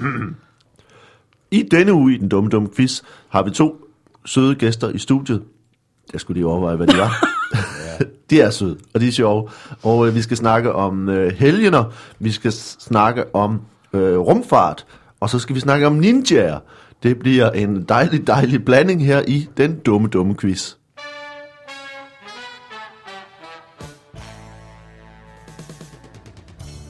I denne uge i den dumme dumme quiz har vi to søde gæster i studiet. Jeg skulle lige overveje, hvad de var. de er søde, og de er sjove. Og øh, vi skal snakke om øh, helgener, vi skal snakke om øh, rumfart, og så skal vi snakke om ninjaer. Det bliver en dejlig, dejlig blanding her i den dumme, dumme quiz.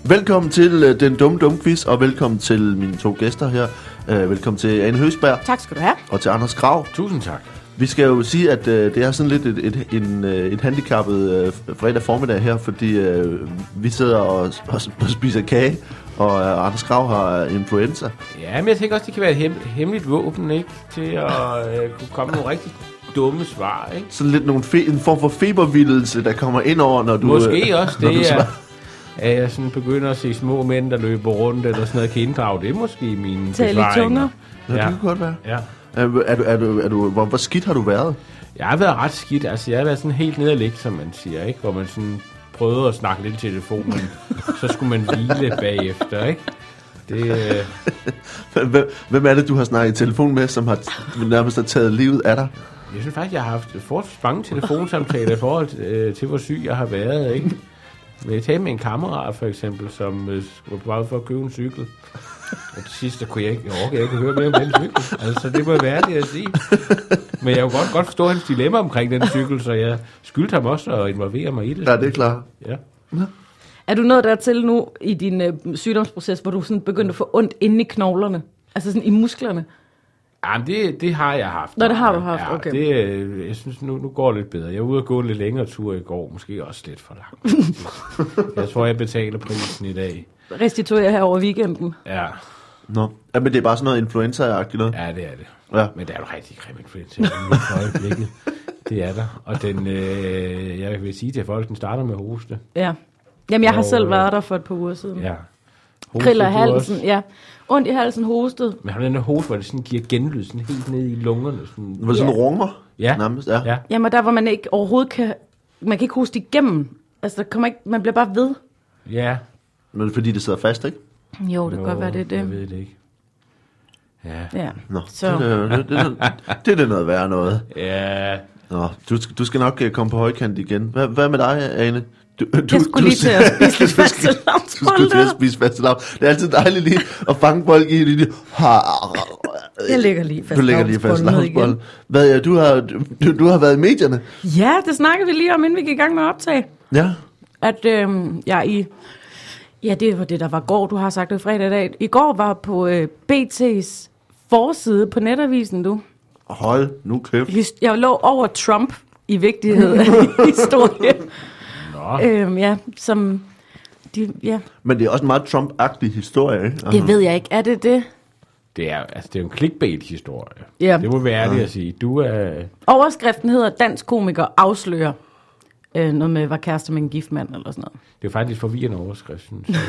Velkommen til øh, den dumme, dumme quiz, og velkommen til mine to gæster her. Øh, velkommen til Anne Høsberg Tak skal du have. og til Anders Krav. Tusind tak. Vi skal jo sige, at øh, det er sådan lidt et, et, en, øh, et handicappet øh, fredag formiddag her, fordi øh, vi sidder og, og, og spiser kage, og øh, Anders Krav har influenza. Ja, men jeg tænker også, det kan være et hem, hemmeligt våben, ikke? Til at øh, kunne komme med nogle rigtig dumme svar, ikke? Sådan lidt nogle fe, en form for febervildelse, der kommer ind over, når du... Måske øh, også når du det, er, svarer. At jeg sådan begynder at se små mænd, der løber rundt, eller sådan noget, kan inddrage det er måske mine Tal i besvaringer. tunger. Ja, det Ja, kan godt være. ja. Er, er, du, er, du, er du, hvor, hvor skidt har du været? Jeg har været ret skidt. Altså, jeg har været sådan helt nede at ligge, som man siger, ikke? Hvor man sådan prøvede at snakke lidt i telefonen, så skulle man hvile bagefter, ikke? Det, øh, Hvem, hvem er det, du har snakket i telefon med, som har nærmest har taget livet af dig? Jeg synes faktisk, jeg har haft forholdsvis mange telefonsamtaler i forhold til, øh, til, hvor syg jeg har været, ikke? Men jeg talte med en kammerat, for eksempel, som øh, var på vej for at købe en cykel. Og til sidst, der kunne jeg ikke, jeg orkede ikke høre mere om den cykel. Altså, det må jeg være det at sige. Men jeg kunne godt, godt forstå hans dilemma omkring den cykel, så jeg skyldte ham også at involvere mig i det. Ja, det er klart. Ja. Er du nået dertil nu i din øh, sygdomsproces, hvor du sådan begyndte at få ondt inde i knoglerne? Altså sådan i musklerne? Jamen, det, det har jeg haft. Nå, det har du haft, ja, okay. Det, øh, jeg synes, nu, nu går det lidt bedre. Jeg var ude og gå en lidt længere tur i går. Måske også lidt for langt. jeg tror, jeg betaler prisen i dag. Restituerer her over weekenden. Ja, Nå. Ja, men det er bare sådan noget influenza-agtigt noget. ja det er det. Ja. Men der er jo rigtig grim influenza for øjeblikket. Det er der. Og den, øh, jeg vil sige til folk, den starter med hoste. Ja. Jamen, jeg har Og, selv øh, været der for et par uger siden. Ja. Kriller halsen, også? ja. Ondt i halsen, hostet. Men har du den der hoste, hvor det sådan giver genlyd sådan helt ned i lungerne? Sådan, Var det sådan Ja. runger? Ja. Nærmest, ja. ja. Jamen, der hvor man ikke overhovedet kan... Man kan ikke hoste igennem. Altså, der kommer ikke, man bliver bare ved. Ja. Men det er fordi, det sidder fast, ikke? Jo, det kan godt være, det er Jeg det. ved det ikke. Ja. Ja. Nå, Så. det, er, det, det, det, det er noget værre noget. Ja, Nå, du, skal- du skal nok øh, komme på højkant igen. Hvad, hvad med dig, Ane? Du, du, Jeg skulle lige til at spise lidt du fastelavnsbolle Du skulle til at spise fastelavn. Det er altid dejligt lige at fange bold i det. Jeg lægger lige Du lægger lige ned igen. Hvad, ja, du, har, du, du har været i medierne. Ja, det snakker vi lige om, inden vi gik i gang med at optage. Ja. At øh, jeg i... Ja, det var det, der var går. Du har sagt det fredag i dag. I går var på øh, BT's forside på netavisen, du. Hold nu kæft. Jeg lå over Trump i vigtighed af historie. Nå. øhm, ja, som... De, ja, Men det er også en meget Trump-agtig historie, ikke? Altså, det ved jeg ikke. Er det det? Det er, altså, det er jo en clickbait-historie. Ja. Det må være ærligt at sige. Du er... Overskriften hedder Dansk komiker afslører øh, noget med, var kæreste med en gift mand eller sådan noget. Det er jo faktisk forvirrende overskrift, synes jeg.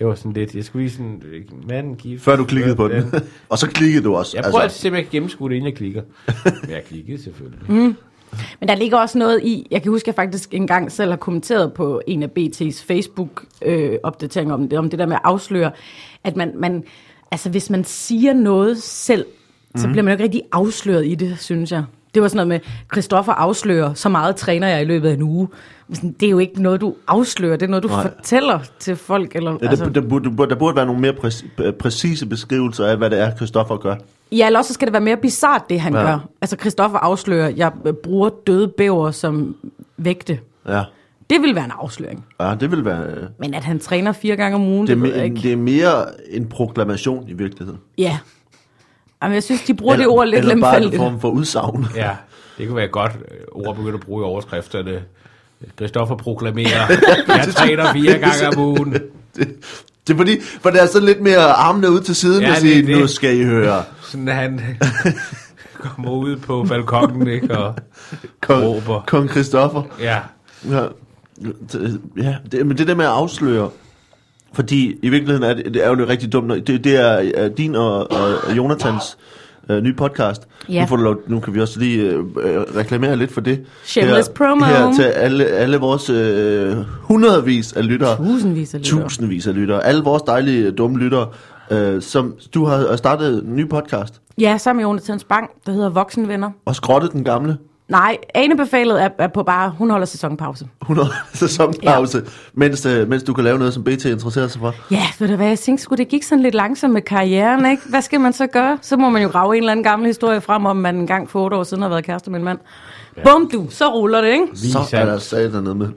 Jeg var sådan lidt... Jeg skulle lige sådan... Manden gift... Før du klikkede på den. og så klikkede du også. Jeg prøver altså. simpelthen at gennemskue det, inden jeg klikker. Men jeg klikkede selvfølgelig. Mm. Men der ligger også noget i, jeg kan huske, at jeg faktisk engang selv har kommenteret på en af BT's Facebook-opdateringer om det, om det der med at afsløre, at man, man altså hvis man siger noget selv, så bliver man jo ikke rigtig afsløret i det, synes jeg. Det var sådan noget med, Christoffer afslører, så meget træner jeg i løbet af en uge. Sådan, det er jo ikke noget, du afslører, det er noget, du Nej. Fortæller til folk. Eller, Ja, der, altså, der, burde, der burde være nogle mere præ- præcise beskrivelser af, hvad det er, Christoffer gør. Ja, eller også så skal det være mere bizart, det han Ja. gør. Altså, Christoffer afslører, jeg øh, bruger døde bæver som vægte. Ja, Det vil være en afsløring. ja det vil være... Men at han træner fire gange om ugen, Det er, det, det ikke. det er mere en proklamation i virkeligheden. Ja. Jamen, jeg synes, de bruger det ord lidt eller bare en lemfældigt. form for udsagn. Ja, det kunne være et godt øh, ord at begynde at bruge i overskrifterne. Christoffer proklamerer, jeg træner fire gange om ugen. Det, det er fordi, for det er sådan lidt mere armene ud til siden, Ja, og det sige, det. nu skal I høre. Sådan han kommer ud på balkongen, ikke? Og Kong, råber. Kong Christoffer. Ja, Ja, det- ja det, men det der med at afsløre, fordi i virkeligheden er det, det er jo det rigtig dumt. Det, det er øh, din og, og Jonathans øh, nye podcast. Ja. Nu, får du lov, nu kan vi også lige øh, øh, reklamere lidt for det. Shameless her, promo. Her til alle, alle vores øh, hundredvis af lyttere. Tusindvis af lyttere. Tusindvis af lyttere. Alle vores dejlige, dumme lyttere øh, som du har startet en ny podcast, Ja, sammen med Jonathans Bang, der hedder Voksenvenner. og skrottet den gamle. Nej, Anebefalet er, er på bare, hun holder sæsonpause. 100 sæsonpause, ja. mens, øh, mens du kan lave noget, som BT interesserer sig for. Ja, ved du hvad, jeg tænkte sgu, det gik sådan lidt langsomt med karrieren, ikke? Hvad skal man så gøre? Så må man jo grave en eller anden gammel historie frem, om man engang for otte år siden har været kæreste med en mand. Ja. Bum du, så ruller det, ikke? Så er der sat dernede med.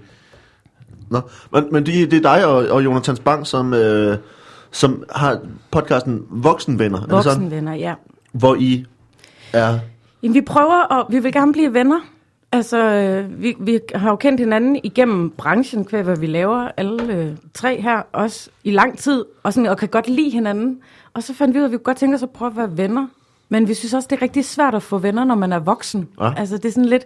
Nå, men, men det, det er dig og, og Jonathan Spang, som, øh, som har podcasten Voksenvenner, er? Voksenvenner, ja. Hvor I er... Jamen, vi prøver, og vi vil gerne blive venner. Altså, øh, vi, vi har jo kendt hinanden igennem branchen, hver hvad vi laver, alle øh, tre her, også i lang tid, og, sådan, og kan godt lide hinanden. Og så fandt vi ud af, at vi kunne godt tænke os at prøve at være venner. Men vi synes også, det er rigtig svært at få venner, når man er voksen. Ja. Altså, det er sådan lidt,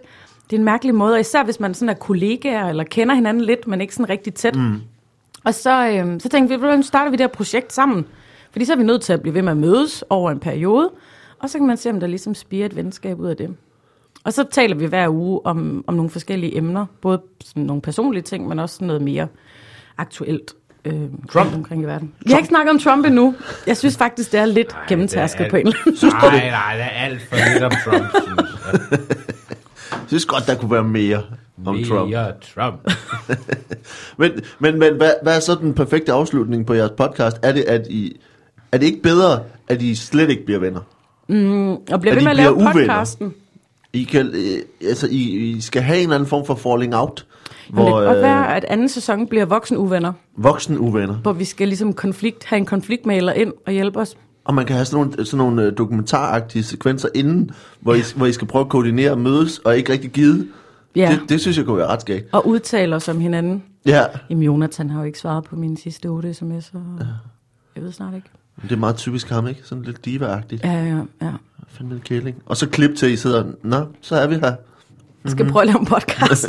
det er en mærkelig måde, og især hvis man sådan er kollegaer, eller kender hinanden lidt, men ikke sådan rigtig tæt. Mm. Og så, øh, så tænkte vi, "Ved du hvad, nu starter vi det her projekt sammen. Fordi så er vi nødt til at blive ved med at mødes over en periode, og så kan man se, om der ligesom spiger et venskab ud af det. Og så taler vi hver uge om, om nogle forskellige emner, både sådan nogle personlige ting, men også sådan noget mere aktuelt øh, rundt omkring i verden. Vi har ikke snakket om Trump endnu. Jeg synes faktisk, det er lidt gennemtærsket det er- på en eller anden Nej, nej, der er alt for lidt om Trump, synes jeg. Jeg synes godt, der kunne være mere om Trump. Mere Trump. Men, men, men hvad, hvad er så den perfekte afslutning på jeres podcast? Er det, at I, er det ikke bedre, at I slet ikke bliver venner? Og bliver ved med at lave uvenner. podcasten. I, kan, øh, altså, I, I skal have en eller anden form for falling out, Men det hvor kan godt øh, være, at anden sæson bliver voksen uvenner, voksen uvenner. hvor vi skal ligesom konflikt, have en konfliktmaler ind og hjælpe os. Og man kan have sådan nogle, sådan nogle øh, dokumentaragtige sekvenser inden, hvor I, hvor I skal prøve at koordinere og mødes, og ikke rigtig give. Ja, Det, det synes jeg kunne være ret skægt. og udtale os om hinanden. Ja, Jamen, Jonathan har jo ikke svaret på mine sidste otte sms'er. og Jeg ved snart ikke. Det er meget typisk ham, ikke? Sådan lidt diva-agtigt. Ja, ja, ja. Fandme en kæling. Og så klip til, at I sidder, nå, så er vi her. Jeg skal prøve at lave en podcast.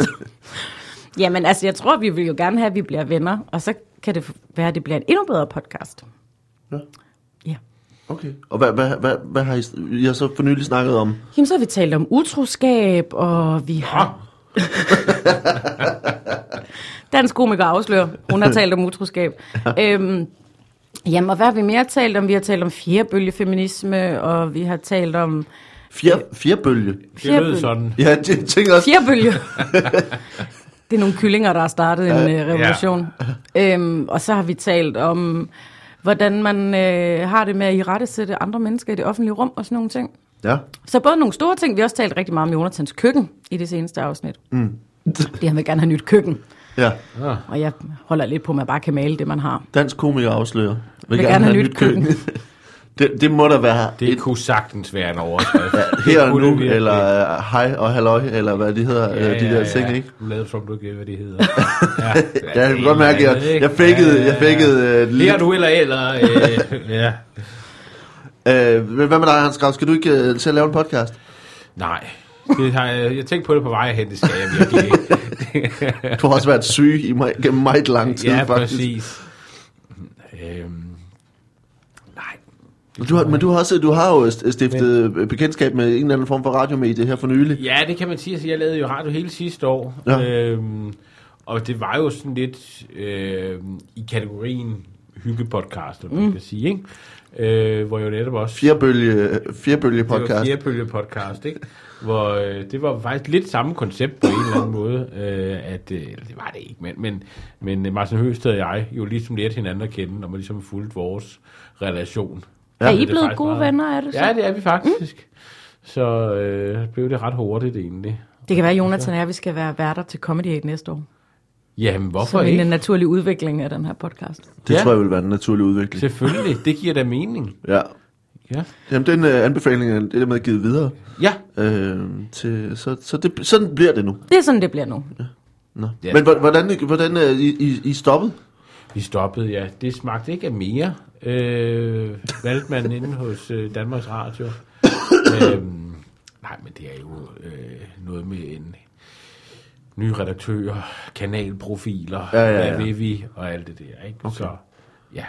Jamen, altså, jeg tror, vi vil jo gerne have, at vi bliver venner. Og så kan det være, at det bliver en endnu bedre podcast. Ja. Ja. Okay. Og hvad, hvad, hvad, hvad har I, I har så for nylig snakket om? Jamen, så har vi talt om utroskab, og vi har... Dansk komiker afslører. Hun har talt om utroskab. øhm, jamen, og hvad har vi mere talt om? Vi har talt om fjerbølgefeminisme, og vi har talt om Fjer, fjerbølge. Det lød sådan. Ja, det jeg tænker også. fjerbølge. det er nogle kyllinger, der har startet en øh, revolution. Øhm, og så har vi talt om, hvordan man øh, har det med at i rette sætte andre mennesker i det offentlige rum og sådan nogle ting. Ja. Så både nogle store ting, vi har også talt rigtig meget om Jonathans køkken i det seneste afsnit. Mm. Det han vil gerne have nyt køkken. Ja. Og jeg holder lidt på, at man bare kan male det, man har. Dansk komiker afslører. Vil, gerne have nyt køkken. det, det må der være Det et, kunne sagtens være en overskrift. her og nu, eller uh, hej og halløj, eller hvad de hedder, ja, de der ting, ikke? Du lavede som du ikke hvad de hedder. Ja, Ja, jeg kan godt mærke, at jeg, jeg fækkede, jeg fækkede uh, lidt. du eller eller? Øh, ja. Uh, hvad med dig, Hans Grav? Skal du ikke uh, til at lave en podcast? Nej. Det har jeg, jeg tænkte på det på vej hen, det skal jeg virkelig ikke. Du har også været syg i mig, gennem meget lang tid, ja, faktisk. præcis. Øhm, nej. Du har, men du har, også, du har jo stiftet men, bekendtskab med en eller anden form for radiomedie her for nylig. Ja, det kan man sige. Altså, jeg lavede jo radio hele sidste år. Ja. Øhm, og det var jo sådan lidt øh, i kategorien hyggepodcast, mm. man kan sige, ikke? Øh, hvor jo netop også... Fjerbølge, fjerbølge Det var podcast. Fjerbølge podcast, ikke? Hvor øh, det var faktisk lidt samme koncept på en eller anden måde, øh, at øh, eller det var det ikke, men, men, men Martin Høsted og jeg jo ligesom lærte hinanden at kende, og man ligesom fulgte vores relation. Ja, er I blevet gode meget- venner, er det så? Ja, det er vi faktisk. Mm. Så øh, blev det ret hurtigt egentlig. Det kan være, at Jonathan og jeg, vi skal være værter til Comedy Aid næste år. Jamen, hvorfor Som en ikke? naturlig udvikling af den her podcast. Det Ja. tror jeg vil være en naturlig udvikling. Selvfølgelig, det giver da mening. Ja. Ja. Jamen, den uh, anbefaling er det med givet videre. Ja. Øh, til, så så det, sådan bliver det nu. Det er sådan, det bliver nu. Nå. Ja. Men hvor- hvordan, hvordan er I, I, I stoppet? Vi stoppede, ja. Det smagte ikke af mere, øh, valgte man inde hos øh, Danmarks Radio. øhm, nej, men det er jo øh, noget med en ny redaktør, kanalprofiler, Ja, ja, ja. hvad vil vi, og alt det der, ikke? Okay. Så, ja.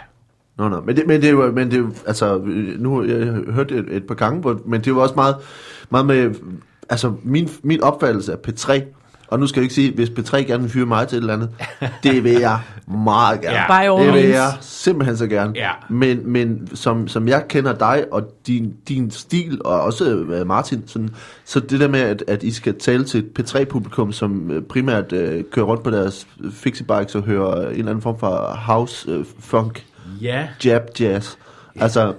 Nå, nå. Men det, men det er jo, men det er jo, altså, nu har jeg hørt et, et par gange, hvor, men det er jo også meget, meget med, altså, min, min opfattelse af P3, Og nu skal jeg ikke sige, hvis P3 gerne vil fyre mig til et eller andet, det vil jeg meget gerne. Ja. Det vil jeg simpelthen så gerne. Ja. Men, men som, som jeg kender dig og din, din stil, og også øh, Martin, sådan, så det der med, at, at I skal tale til et P3-publikum, som øh, primært øh, kører rundt på deres fixie-bikes og hører en eller anden form for house, øh, funk, Ja, jab, jazz. Altså,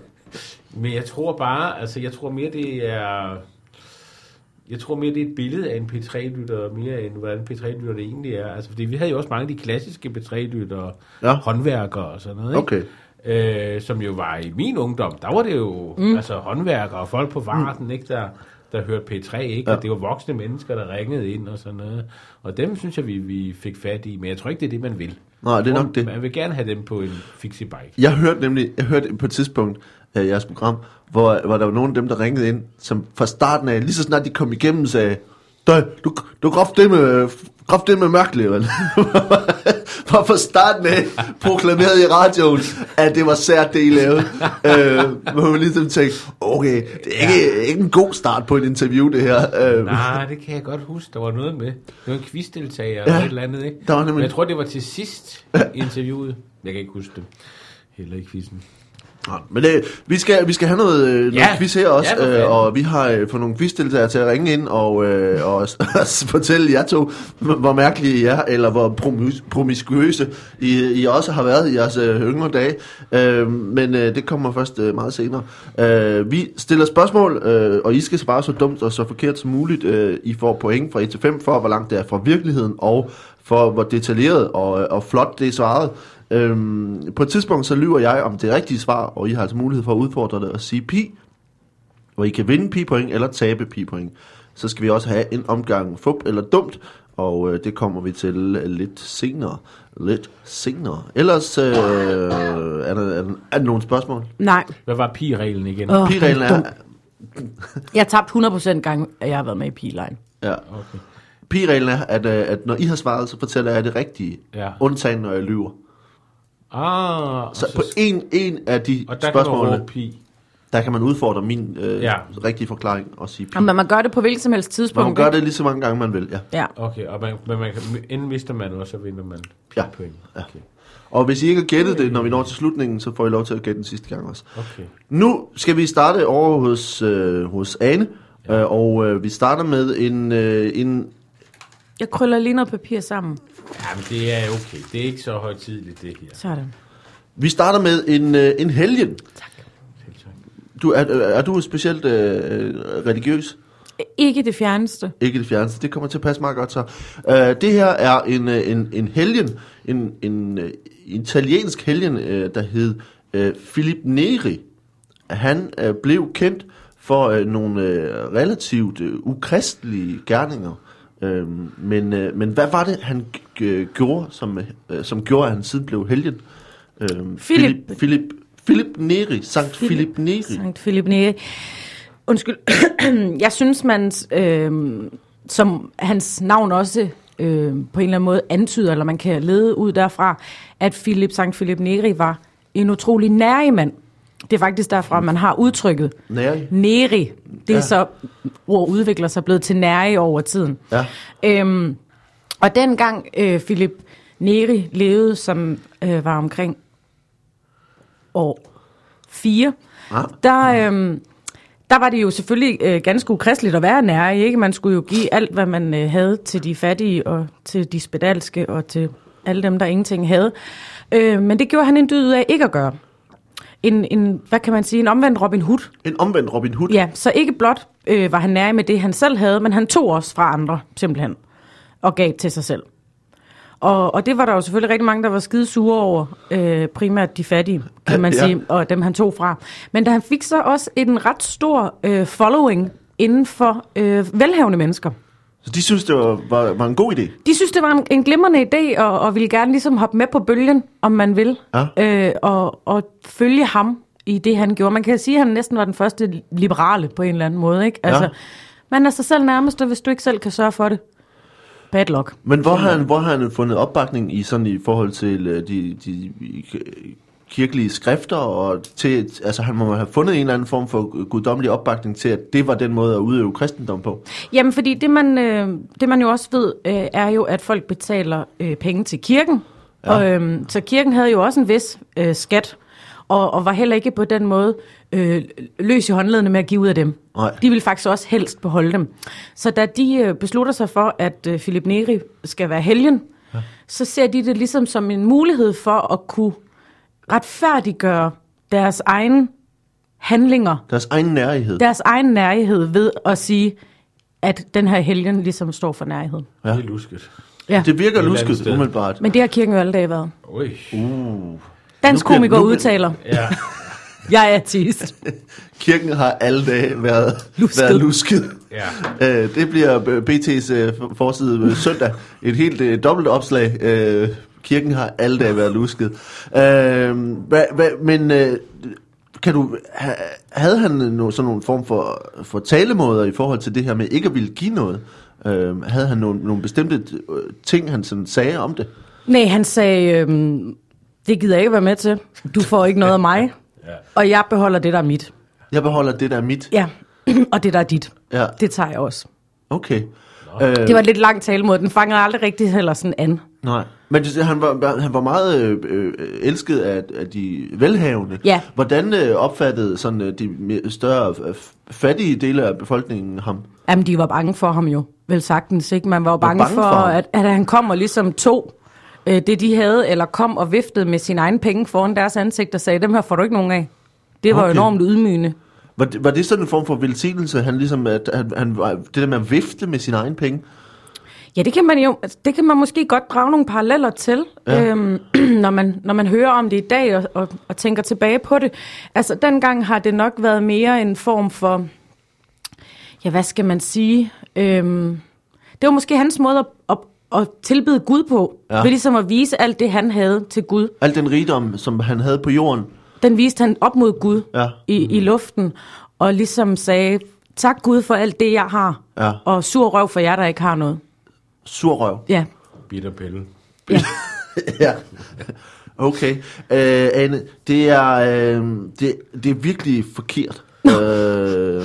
men jeg tror bare, altså jeg tror mere det er, jeg tror mere det er et billede af en P3-lytter, mere end hvordan P3-lytter det egentlig er. Altså fordi vi havde jo også mange af de klassiske P3-lyttere, Ja. håndværkere og sådan noget, ikke? okay. øh, som jo var i min ungdom, der var det jo mm. altså håndværkere og folk på farten, mm. ikke, der, der hørte P3, ikke? Ja. Og det var voksne mennesker, der ringede ind og sådan noget. Og dem synes jeg, vi, vi fik fat i, men jeg tror ikke, det er det, man vil. Nej, det er nok det. Man vil gerne have dem på en fixie bike. Jeg hørte nemlig, jeg hørte på et tidspunkt af jeres program, hvor, hvor der var nogle af dem, der ringede ind, som fra starten af, lige så snart de kom igennem, sagde, "Døj, du, du det med mærkeligt, vel? For fra starten af proklameret i radioen, at det var sært, det I lavede. øh, hvor man ligesom tænkte, okay, det er ikke, ikke en god start på et interview, det her. Øh, Nej, det kan jeg godt huske. Der var noget med. Det var en quizdeltager Ja, ja, eller et eller andet, ikke? der var nemlig- Men jeg tror, det var til sidst i interviewet. Jeg kan ikke huske det. Heller ikke quizzen. Nå, Men det, vi, skal, vi skal have noget, øh, noget Ja. quiz her også, Ja, øh, og vi har øh, fået nogle quizdeltagere til at ringe ind og, øh, og fortælle jer to, hvor mærkelige I er, eller hvor promis- promiskuøse I, I også har været i jeres øh, yngre dage. Øh, men øh, det kommer først øh, meget senere. Øh, vi stiller spørgsmål, øh, og I skal svare så dumt og så forkert som muligt. Øh, I får point fra 1 til 5 for, hvor langt det er fra virkeligheden, og for hvor detaljeret og, og flot det er svaret. Øhm, på et tidspunkt så lyver jeg om det rigtige svar, og I har altså mulighed for at udfordre det og sige pi, hvor I kan vinde pi-point eller tabe pi-point. Så skal vi også have en omgang fup eller dumt, og øh, det kommer vi til øh, lidt senere. Lidt senere. Ellers, øh, er, der, er, der, er der nogle spørgsmål? Nej. Hvad var pi-reglen igen? Åh, Pi-reglen er... Jeg har tabt 100% gang, at jeg har været med i P-line. Ja. Okay. Pi-reglen er, at, øh, at når I har svaret, så fortæller jeg det rigtige. Ja. Undtagen, når jeg lyver. Ah, og, Så på en, en af de og der kan man spørgsmål, pi. der kan man udfordre min øh, ja. Ja. rigtige forklaring og sige pi. Og man, man gør det på hvilket som helst tidspunkt. Man gør det lige så mange gange, man vil, ja. Ja. Okay, og man, men man kan, enten mister man, og så vinder man Ja. point. Okay. Og hvis I ikke har gættet det, når vi når til slutningen, så får I lov til at gætte den sidste gang også. okay. Nu skal vi starte over hos, øh, hos Ane, ja. øh, og øh, vi starter med en, øh, en... Jeg krøller lige noget papir sammen. Jamen, det er okay. Det er ikke så højtidligt, det her. Sådan. Vi starter med en, øh, en helgen. Tak. Du, er, øh, er du specielt øh, religiøs? Ikke det fjerneste. Ikke det fjerneste. Det kommer til at passe meget godt så. Øh, det her er en, øh, en, en helgen, en, en øh, italiensk helgen, øh, der hed øh, Philip Neri. Han øh, blev kendt for øh, nogle øh, relativt øh, ukristelige gerninger. Øh, men, øh, men hvad var det, han gjorde, som, øh, som gjorde, at han siden blev helgen? Øh, Philip. Philip, Philip Neri, Sankt Philip, Philip Neri. Sankt Philip Neri. Undskyld. jeg synes, man, øh, som hans navn også øh, på en eller anden måde antyder, eller man kan lede ud derfra, at Philip Sankt Philip Neri var en utrolig nærig mand. Det er faktisk derfra, man har udtrykket Neri. Neri. Det er Ja. ja. så, ord udvikler sig blevet til nærig over tiden. Ja. Øhm, og dengang øh, Philip Neri levede, som øh, var omkring år 4, Ah. der, øhm, der var det jo selvfølgelig øh, ganske ukristeligt at være nær, ikke? Man skulle jo give alt, hvad man øh, havde til de fattige og til de spedalske og til alle dem, der ingenting havde. Øh, men det gjorde han en dyd af ikke at gøre. En, en, hvad kan man sige, en omvendt Robin Hood. En omvendt Robin Hood. Ja, så ikke blot øh, var han nær med det, han selv havde, men han tog også fra andre, simpelthen, og gav til sig selv. Og, og det var der jo selvfølgelig rigtig mange, der var skide sure over, øh, primært de fattige, kan man Ja. sige, og dem han tog fra. Men da han fik så også en ret stor øh, following inden for øh, velhavende mennesker. Så de synes, det var, var, var en god idé. De synes, det var en, en glimrende idé, og, og ville gerne ligesom hoppe med på bølgen, om man vil, Ja. øh, og, og følge ham i det, han gjorde. Man kan sige, at han næsten var den første liberale på en eller anden måde. Ikke? Altså, Ja. Man er sig selv nærmest, hvis du ikke selv kan sørge for det, bad luck. Men hvor har han, hvor har han fundet opbakning i sådan i forhold til øh, de, de kirkelige skrifter, og til, altså han må have fundet en eller anden form for guddommelig opbakning til, at det var den måde at udøve kristendom på. Jamen, fordi det man, øh, det man jo også ved, øh, er jo, at folk betaler øh, penge til kirken. Ja. Og, øh, så kirken havde jo også en vis øh, skat, og, og var heller ikke på den måde øh, løs i håndledene med at give ud af dem. Nej. De vil faktisk også helst beholde dem. Så da de øh, beslutter sig for, at øh, Philip Neri skal være helgen, ja. så ser de det ligesom som en mulighed for at kunne retfærdiggøre deres egen handlinger, Deres egen nærighed. deres egen nærighed ved at sige, at den her helgen ligesom står for nærhed. Ja. Det er lusket. Ja. Det virker Et eller andet lusket, sted. umiddelbart. Men det har kirken jo alle dage været. Ui. Uh. Dansk bliver- komiker bliver- udtaler, Ja. jeg er artist. Kirken har alle dage været Lusket. Været lusket. ja. Øh, det bliver BT's øh, forside øh, søndag. Et helt øh, dobbelt opslag. Øh, kirken har alle dage været lusket. Øh, hva, hva, men øh, kan du, ha, havde han no, sådan nogle form for, for talemåder i forhold til det her med ikke at ville give noget? Øh, havde han nogle, nogle bestemte øh, ting, han sådan sagde om det? Nej, han sagde, øhm, det gider jeg ikke være med til. Du får ikke noget af mig, Ja. og jeg beholder det, der er mit. Jeg beholder det, der er mit. Ja, og det, der er dit. Ja, Det tager jeg også. okay. Øh, Det var lidt langt talemåde. Den fanger aldrig rigtig heller sådan an. Nej, men det- han var, han var meget øh, øh, elsket af, af de velhavende. Ja. Hvordan øh, opfattede sådan, øh, de større fattige dele af befolkningen ham? Jamen, de var bange for ham jo, vel sagtens, ikke? Man var jo bange, bange for, for ham? at, at han kom og ligesom tog øh, det, de havde, eller kom og viftede med sine egne penge foran deres ansigt og sagde, dem her får du ikke nogen af. Det var Okay. enormt ydmygende. Var det, var det sådan en form for velsignelse, han ligesom, at han, han var, det der med at vifte med sine egne penge? Ja, det kan man jo, altså, det kan man måske godt drage nogle paralleller til, Ja. øhm, når, man, når man hører om det i dag og, og, og tænker tilbage på det. Altså, dengang har det nok været mere en form for, ja, hvad skal man sige? Øhm, det var måske hans måde at, at, at tilbede Gud på, Ja. ved ligesom at vise alt det, han havde til Gud. Al den rigdom, som han havde på jorden. Den viste han op mod Gud Ja. i, i luften, og ligesom sagde, tak Gud for alt det, jeg har, Ja. og sur røv for jer, der ikke har noget. Surrøv. Ja, Bitter pille. ja. ja. Okay. Øh, Anne, det er, øh, det, det er virkelig forkert. øh,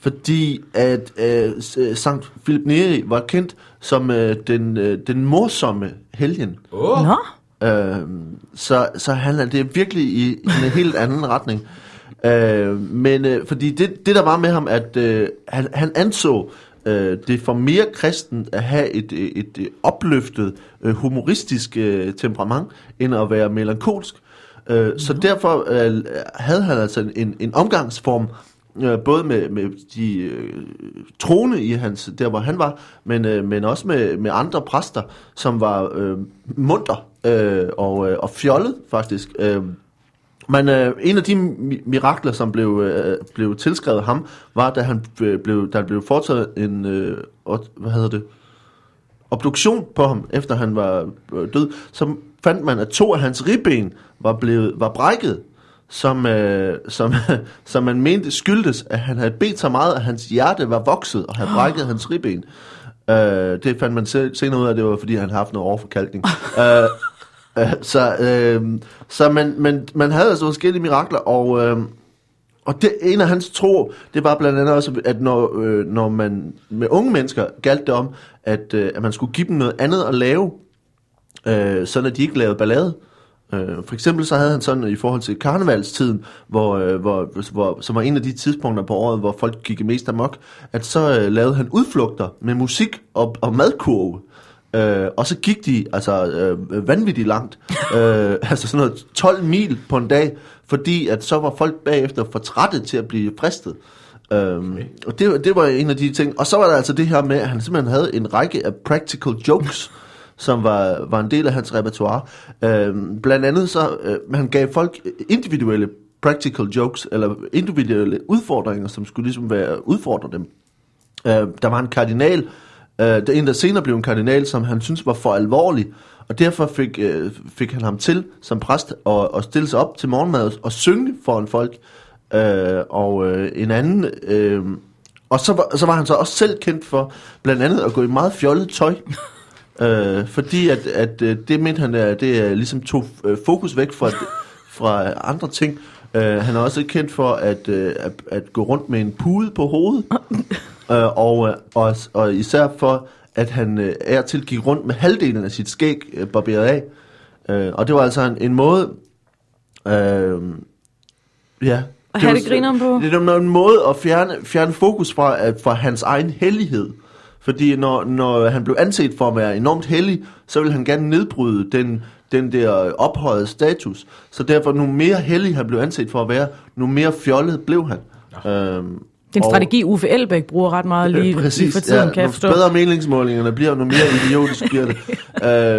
fordi at øh, S- Sankt Philip Neri var kendt som øh, den, øh, den morsomme helgen. Åh, oh. Nå, Øh, så, så han er det er virkelig i en helt anden retning. Øh, men øh, fordi det, det der var med ham, at øh, han, han anså øh, det for mere kristen at have et, et, et opløftet, øh, humoristisk øh, temperament, end at være melankolsk. Øh, så derfor øh, havde han altså en, en omgangsform, øh, både med, med de øh, troende i hans, der hvor han var, men, øh, men også med, med andre præster, som var øh, munter øh, og, øh, og fjollet faktisk. Øh, men øh, en af de mi- mirakler, som blev, øh, blev tilskrevet ham, var, da han øh, blev, der blev foretaget en, øh, hvad hedder det, obduktion på ham, efter han var øh, død, så fandt man, at to af hans ribben var, blevet, var brækket, som, øh, som, som man mente skyldtes, at han havde bedt så meget, at hans hjerte var vokset og havde brækket hans ribben. Øh, det fandt man se- senere ud af, at det var, fordi han havde haft noget overforkalkning. øh, øh, så øh, så man, man, man havde altså forskellige mirakler, og... Øh, og det, en af hans tro, det var blandt andet også, at når, øh, når man med unge mennesker galt det om, at, øh, at man skulle give dem noget andet at lave, øh, sådan at de ikke lavede ballade. Øh, for eksempel så havde han sådan i forhold til karnevalstiden, hvor, øh, hvor, hvor, som var en af de tidspunkter på året, hvor folk gik mest amok, at så øh, lavede han udflugter med musik og, og madkurve. Øh, og så gik de altså øh, vanvittigt langt. øh, altså sådan noget 12 mil på en dag, fordi at så var folk bagefter for trætte til at blive fristet. Øhm, og det, det var en af de ting. Og så var der altså det her med, at han simpelthen havde en række af practical jokes, som var, var en del af hans repertoire. Øhm, blandt andet så, øh, han gav folk individuelle practical jokes, eller individuelle udfordringer, som skulle ligesom være udfordre dem. Øh, der var en kardinal, øh, der en der senere blev en kardinal, som han synes var for alvorlig, og derfor fik, øh, fik han ham til som præst at, at stille sig op til morgenmad og synge foran folk. Øh, og øh, en anden... Øh, og så var, så var han så også selv kendt for blandt andet at gå i meget fjollet tøj. øh, fordi at, at øh, det mente han, det øh, ligesom tog øh, fokus væk fra, fra andre ting. Uh, han er også kendt for at, uh, at, at gå rundt med en pude på hovedet, uh, og, uh, og, og især for, at han uh, er til gik rundt med halvdelen af sit skæg uh, barberet af. Uh, og det var altså en, en måde... Uh, ja, At have var- det grineren på. Det er en måde at fjerne, fjerne fokus fra, at, fra hans egen hellighed. Fordi når, når han blev anset for at være enormt hellig, så ville han gerne nedbryde den, den der ophøjede status. Så derfor, nu mere hellig han blev anset for at være, nu mere fjollet blev han. Øhm, Det er en og- strategi, Uffe Elbæk bruger ret meget lige, Øh, lige for tiden, ja, kan jeg forstå. bedre meningsmålingerne bliver, nu mere idiotisk bliver det.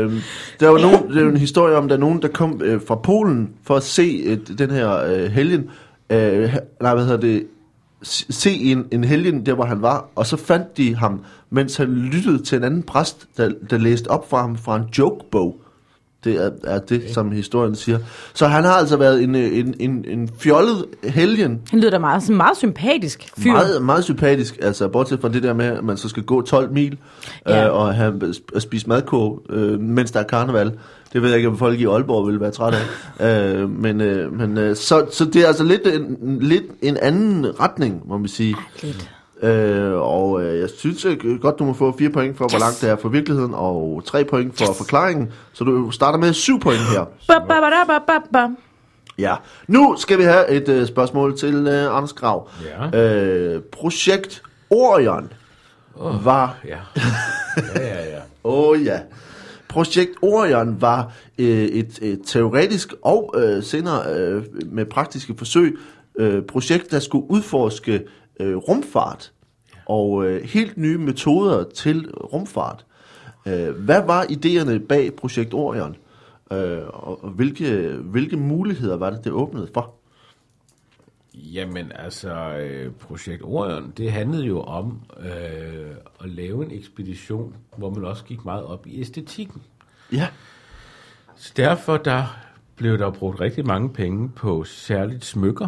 øhm, der var nogen, der er en historie om, der er nogen, der kom øh, fra Polen for at se øh, den her øh, helgen. Øh, nej, hvad hedder det? Se en, en helgen, der hvor han var, og så fandt de ham, mens han lyttede til en anden præst, der, der læste op fra ham fra en jokebog. Det er, er det, okay. som historien siger. Så han har altså været en, øh, en, en, en fjollet helgen, Han lyder da meget, meget sympatisk fyr. meget, meget sympatisk, altså bortset fra det der med, at man så skal gå 12 mil Ja. ja. øh, og have, spise madkog, øh, mens der er karneval. Det ved jeg ikke, om folk i Aalborg vil være trætte af. øh, men øh, men øh, så, så det er altså lidt en, lidt en anden retning, må man sige. Lidt. Øh, og øh, jeg synes øh, godt, du må få fire point for, hvor langt det er fra virkeligheden, og tre point for forklaringen. Så du starter med syv point her. Ba, ba, ba, da, ba, ba, ba. Ja. Nu skal vi have et øh, spørgsmål til øh, Anders Grav. Ja. Øh, projekt Orion oh. var... Ja. Ja, ja, ja. Åh oh, ja. Projekt Orion var øh, et, et teoretisk og øh, senere øh, med praktiske forsøg øh, projekt, der skulle udforske øh, rumfart og øh, helt nye metoder til rumfart. Øh, hvad var idéerne bag projekt Orion? Øh, og og hvilke, hvilke muligheder var det, det åbnede for? Jamen altså, øh, projekt Orion, det handlede jo om øh, at lave en ekspedition, hvor man også gik meget op i æstetikken. Ja. Så derfor der blev der brugt rigtig mange penge på særligt smykker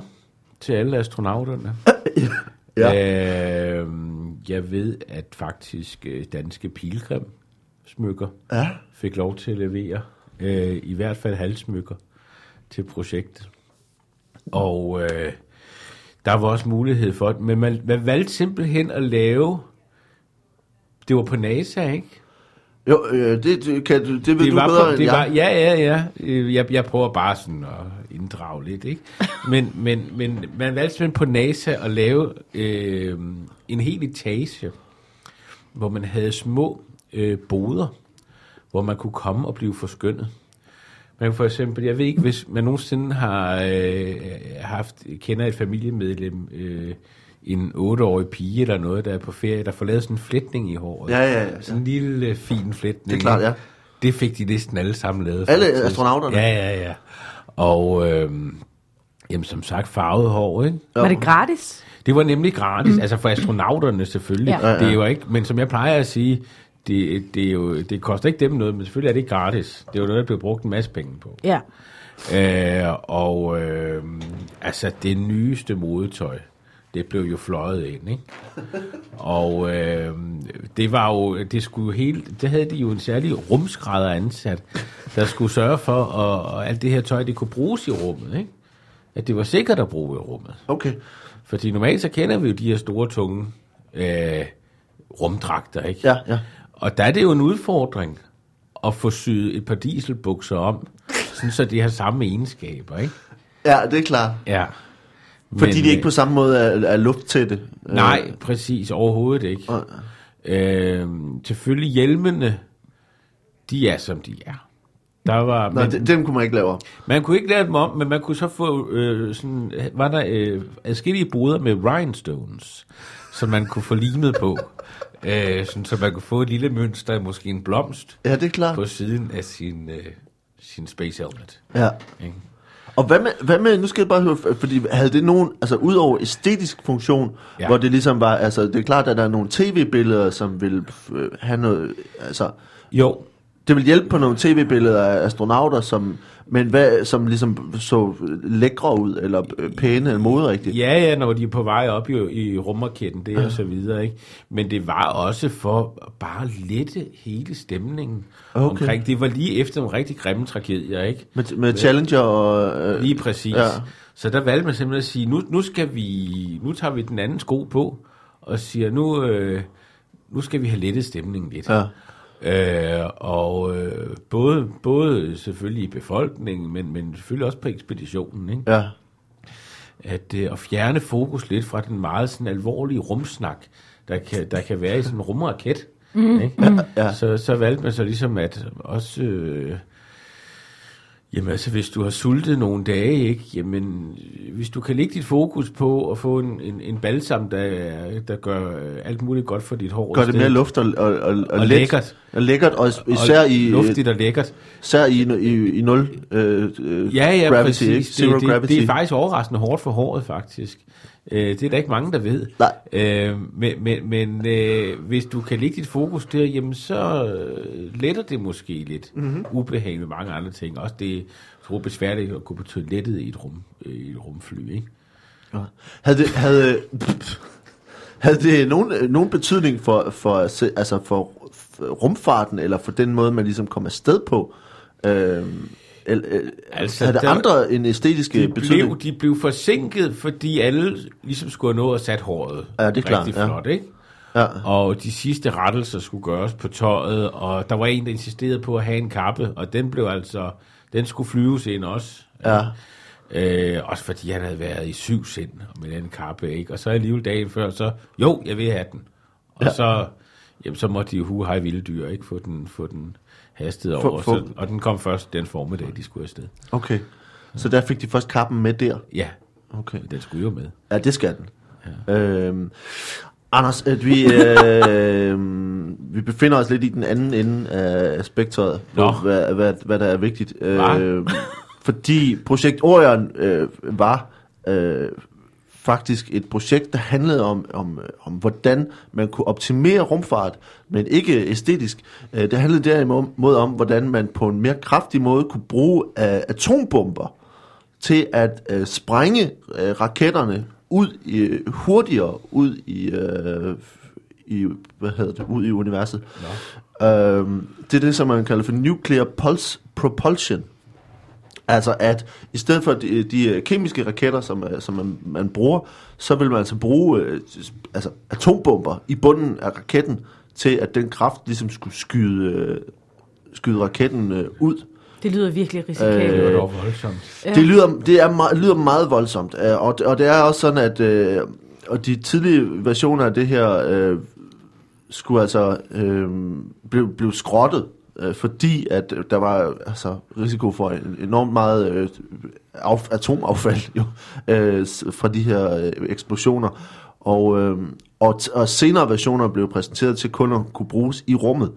til alle astronauterne. Ja. Øh, jeg ved, at faktisk øh, danske pilgrim smykker Ja. fik lov til at levere øh, i hvert fald halvsmykker til projektet. Og øh, der var også mulighed for det, men man, man valgte simpelthen at lave, det var på NASA, ikke? Jo, øh, det, det, kan, det ved det du var bedre på, end det jeg. var, ja, ja, ja. Øh, Jeg, jeg prøver bare sådan at inddrage lidt, ikke? Men, men, men man valgte simpelthen på NASA at lave øh, en hel etage, hvor man havde små øh, boder, hvor man kunne komme og blive forskyndet. Man kan for eksempel, jeg ved ikke, hvis man nogensinde har øh, haft, kender et familiemedlem, øh, en otteårig pige eller noget, der er på ferie, der får lavet sådan en flætning i håret. Ja, ja, ja. Sådan en lille øh, fin flætning. Det er klart, ja. Det fik de næsten alle sammen lavet. Alle faktisk. astronauterne? Ja, ja, ja. Og øh, jamen, som sagt, farvet hår, ikke? Var det gratis? Det var nemlig gratis, mm. altså for astronauterne selvfølgelig. Ja. Ja. Det er jo ikke, men som jeg plejer at sige, det, det, er jo, det koster ikke dem noget, men selvfølgelig er det ikke gratis. Det er jo noget, der bliver brugt en masse penge på. Ja. Øh, og øh, altså det nyeste modetøj, det blev jo fløjet ind, ikke? Og øh, det var jo, det skulle jo helt, det havde de jo en særlig rumskrædder ansat, der skulle sørge for, at, at alt det her tøj, det kunne bruges i rummet, ikke? At det var sikkert at bruge i rummet. Okay. Fordi normalt så kender vi jo de her store, tunge øh, rumdragter, ikke? Ja, ja. Og der er det jo en udfordring at få syet et par dieselbukser om, sådan så de har samme egenskaber, ikke? Ja, det er klart. Ja. Fordi Men, de ikke øh, på samme måde er, er lufttætte. Nej, præcis. Overhovedet ikke. Øh, selvfølgelig hjelmene, de er som de er. Der var, Nej, men, de- dem kunne man ikke lave om. man kunne ikke lave dem om, men man kunne så få, øh, sådan, var der øh, adskillige boder med rhinestones, som man kunne få limet på. Øh, sådan, så man kunne få et lille mønster, måske en blomst, Ja, det er klart. på siden af sin, øh, sin space helmet. Ja. Ikke? Og hvad med, hvad med, nu skal jeg bare høre, fordi havde det nogen, altså udover æstetisk funktion, ja. Hvor det ligesom var, altså det er klart, at der er nogle tv-billeder, som vil øh, have noget, altså, Jo, det vil hjælpe på nogle tv-billeder af astronauter, som, men hvad, som ligesom så lækre ud, eller pæne, eller moderigtigt. Ja, ja, når de er på vej op i, i rumraketten, det og så videre, ikke? Men det var også for bare at lette hele stemningen Okay. omkring. Det var lige efter nogle rigtig grimme tragedier, ikke? Med, med Challenger og... Øh, Lige præcis. Ja. Ja. Så der valgte man simpelthen at sige, nu, nu skal vi, nu tager vi den anden sko på, og siger, nu, øh, nu skal vi have lettet stemningen lidt. Ja. Øh, og øh, både, både selvfølgelig i befolkningen, men, men selvfølgelig også på ekspeditionen, ikke? ja. At, øh, at fjerne fokus lidt fra den meget sådan alvorlige rumsnak, der kan, der kan være i sådan en rumraket. Mm. Ikke? ja. Så, så valgte man så ligesom at også... Øh, Jamen altså, hvis du har sultet nogle dage, ikke? Jamen, hvis du kan lægge dit fokus på at få en, en, en balsam, der, der gør alt muligt godt for dit hår. Gør det mere luft og, og, og, og, Og let. lækkert. Og lækkert, og is- især og i, luftigt og lækkert. især i, i, i nul øh, øh, Ja, ja, gravity, præcis. ikke? Zero det, det, gravity. det er faktisk overraskende hårdt for håret, faktisk. Øh, det er der ikke mange, der ved. Nej. Øh, men men, men øh, hvis du kan lægge dit fokus der, jamen så øh, letter det måske lidt Mhm. mm-hmm. ubehag med mange andre ting. Også det er så besværligt at gå på toilettet i et, rum, øh, i et rumfly, ikke? Ja. Havde det, havde, havde det nogen, nogen betydning for, for, altså for, rumfarten, eller for den måde, man ligesom kom afsted på? Øhm, el, el, altså, havde det andre end æstetiske De betydning? blev, de blev forsinket, fordi alle ligesom skulle have nået at sat håret. Ja, det er klart, Rigtig ja. flot, ikke? Ja. Og de sidste rettelser skulle gøres på tøjet, og der var en, der insisterede på at have en kappe, og den blev altså, den skulle flyves ind også. Ja. Øh, også fordi han havde været i syv sind med den kappe, ikke? Og så alligevel dagen før, så, jo, jeg vil have den. Og Ja. ja. så, jamen, så måtte de jo hu hej vilde dyr, ikke? Få den, få den hastet over. få- Så, og den kom først den formiddag, de skulle afsted. Okay. Så der fik de først kappen med der? Ja, Okay. den skulle jo med. Ja, det skal den. Ja. Øhm, Anders, at vi, øh, vi befinder os lidt i den anden ende af spektret, på hvad, hvad, hvad der er vigtigt. Øh, fordi projekt Orion øh, var øh, faktisk et projekt, der handlede om, om, om, hvordan man kunne optimere rumfart, men ikke æstetisk. Øh, det handlede derimod om, hvordan man på en mere kraftig måde kunne bruge øh, atombomber til at øh, sprænge øh, raketterne ud i, hurtigere ud i, øh, i hvad hedder det, ud i universet. No. Øhm, det er det, som man kalder for nuclear pulse propulsion. Altså at i stedet for de, de øh, kemiske raketter, som, øh, som man, man bruger, så vil man altså bruge øh, altså atombomber i bunden af raketten, til at den kraft ligesom skulle skyde, øh, skyde raketten øh, ud. Det lyder virkelig risikabelt. Det Øh, dog voldsomt. Ja. Det lyder, det er meget, lyder meget voldsomt, øh, og, og det er også sådan, at øh, og de tidlige versioner af det her øh, skulle altså øh, blive, blive skrottet, øh, fordi at øh, der var altså risiko for en enormt meget øh, af, atomaffald jo, øh, fra de her øh, eksplosioner. Og, øh, og, t- og senere versioner blev præsenteret til kun at kunne bruges i rummet.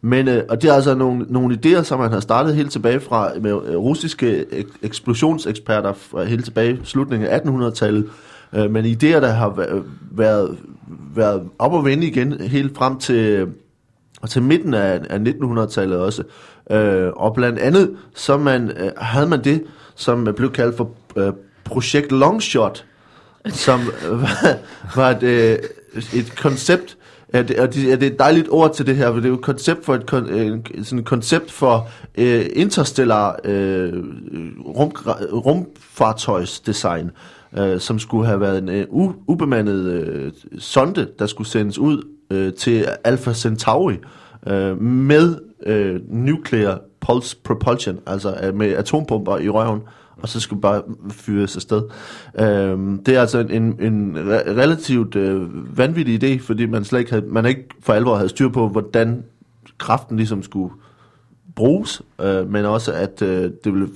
Men, øh, og det er altså nogle, nogle idéer, som man har startet helt tilbage fra med øh, russiske ek- eksplosionseksperter fra helt tilbage i slutningen af 1800-tallet. Øh, men idéer, der har været, været op og vende igen helt frem til, og til midten af, af 1900-tallet også. Øh, og blandt andet, så man, øh, havde man det, som blev kaldt for øh, projekt Longshot, som øh, var, var et, øh, et koncept, Ja, det, og det, ja, det er et dejligt ord til det her, for det er jo et koncept for et, kon, en, sådan et koncept for øh, interstellar øh, rum, rumfartøjsdesign, øh, som skulle have været en øh, u, ubemandet øh, sonde, der skulle sendes ud øh, til Alpha Centauri øh, med øh, nuclear pulse propulsion, altså øh, med atompumper i røven, og så skulle bare fyres afsted. Øh, det er altså en, en re- relativt øh, vanvittig idé, fordi man slet ikke havde, man ikke for alvor havde styr på, hvordan kraften ligesom skulle bruges, øh, men også at øh, det ville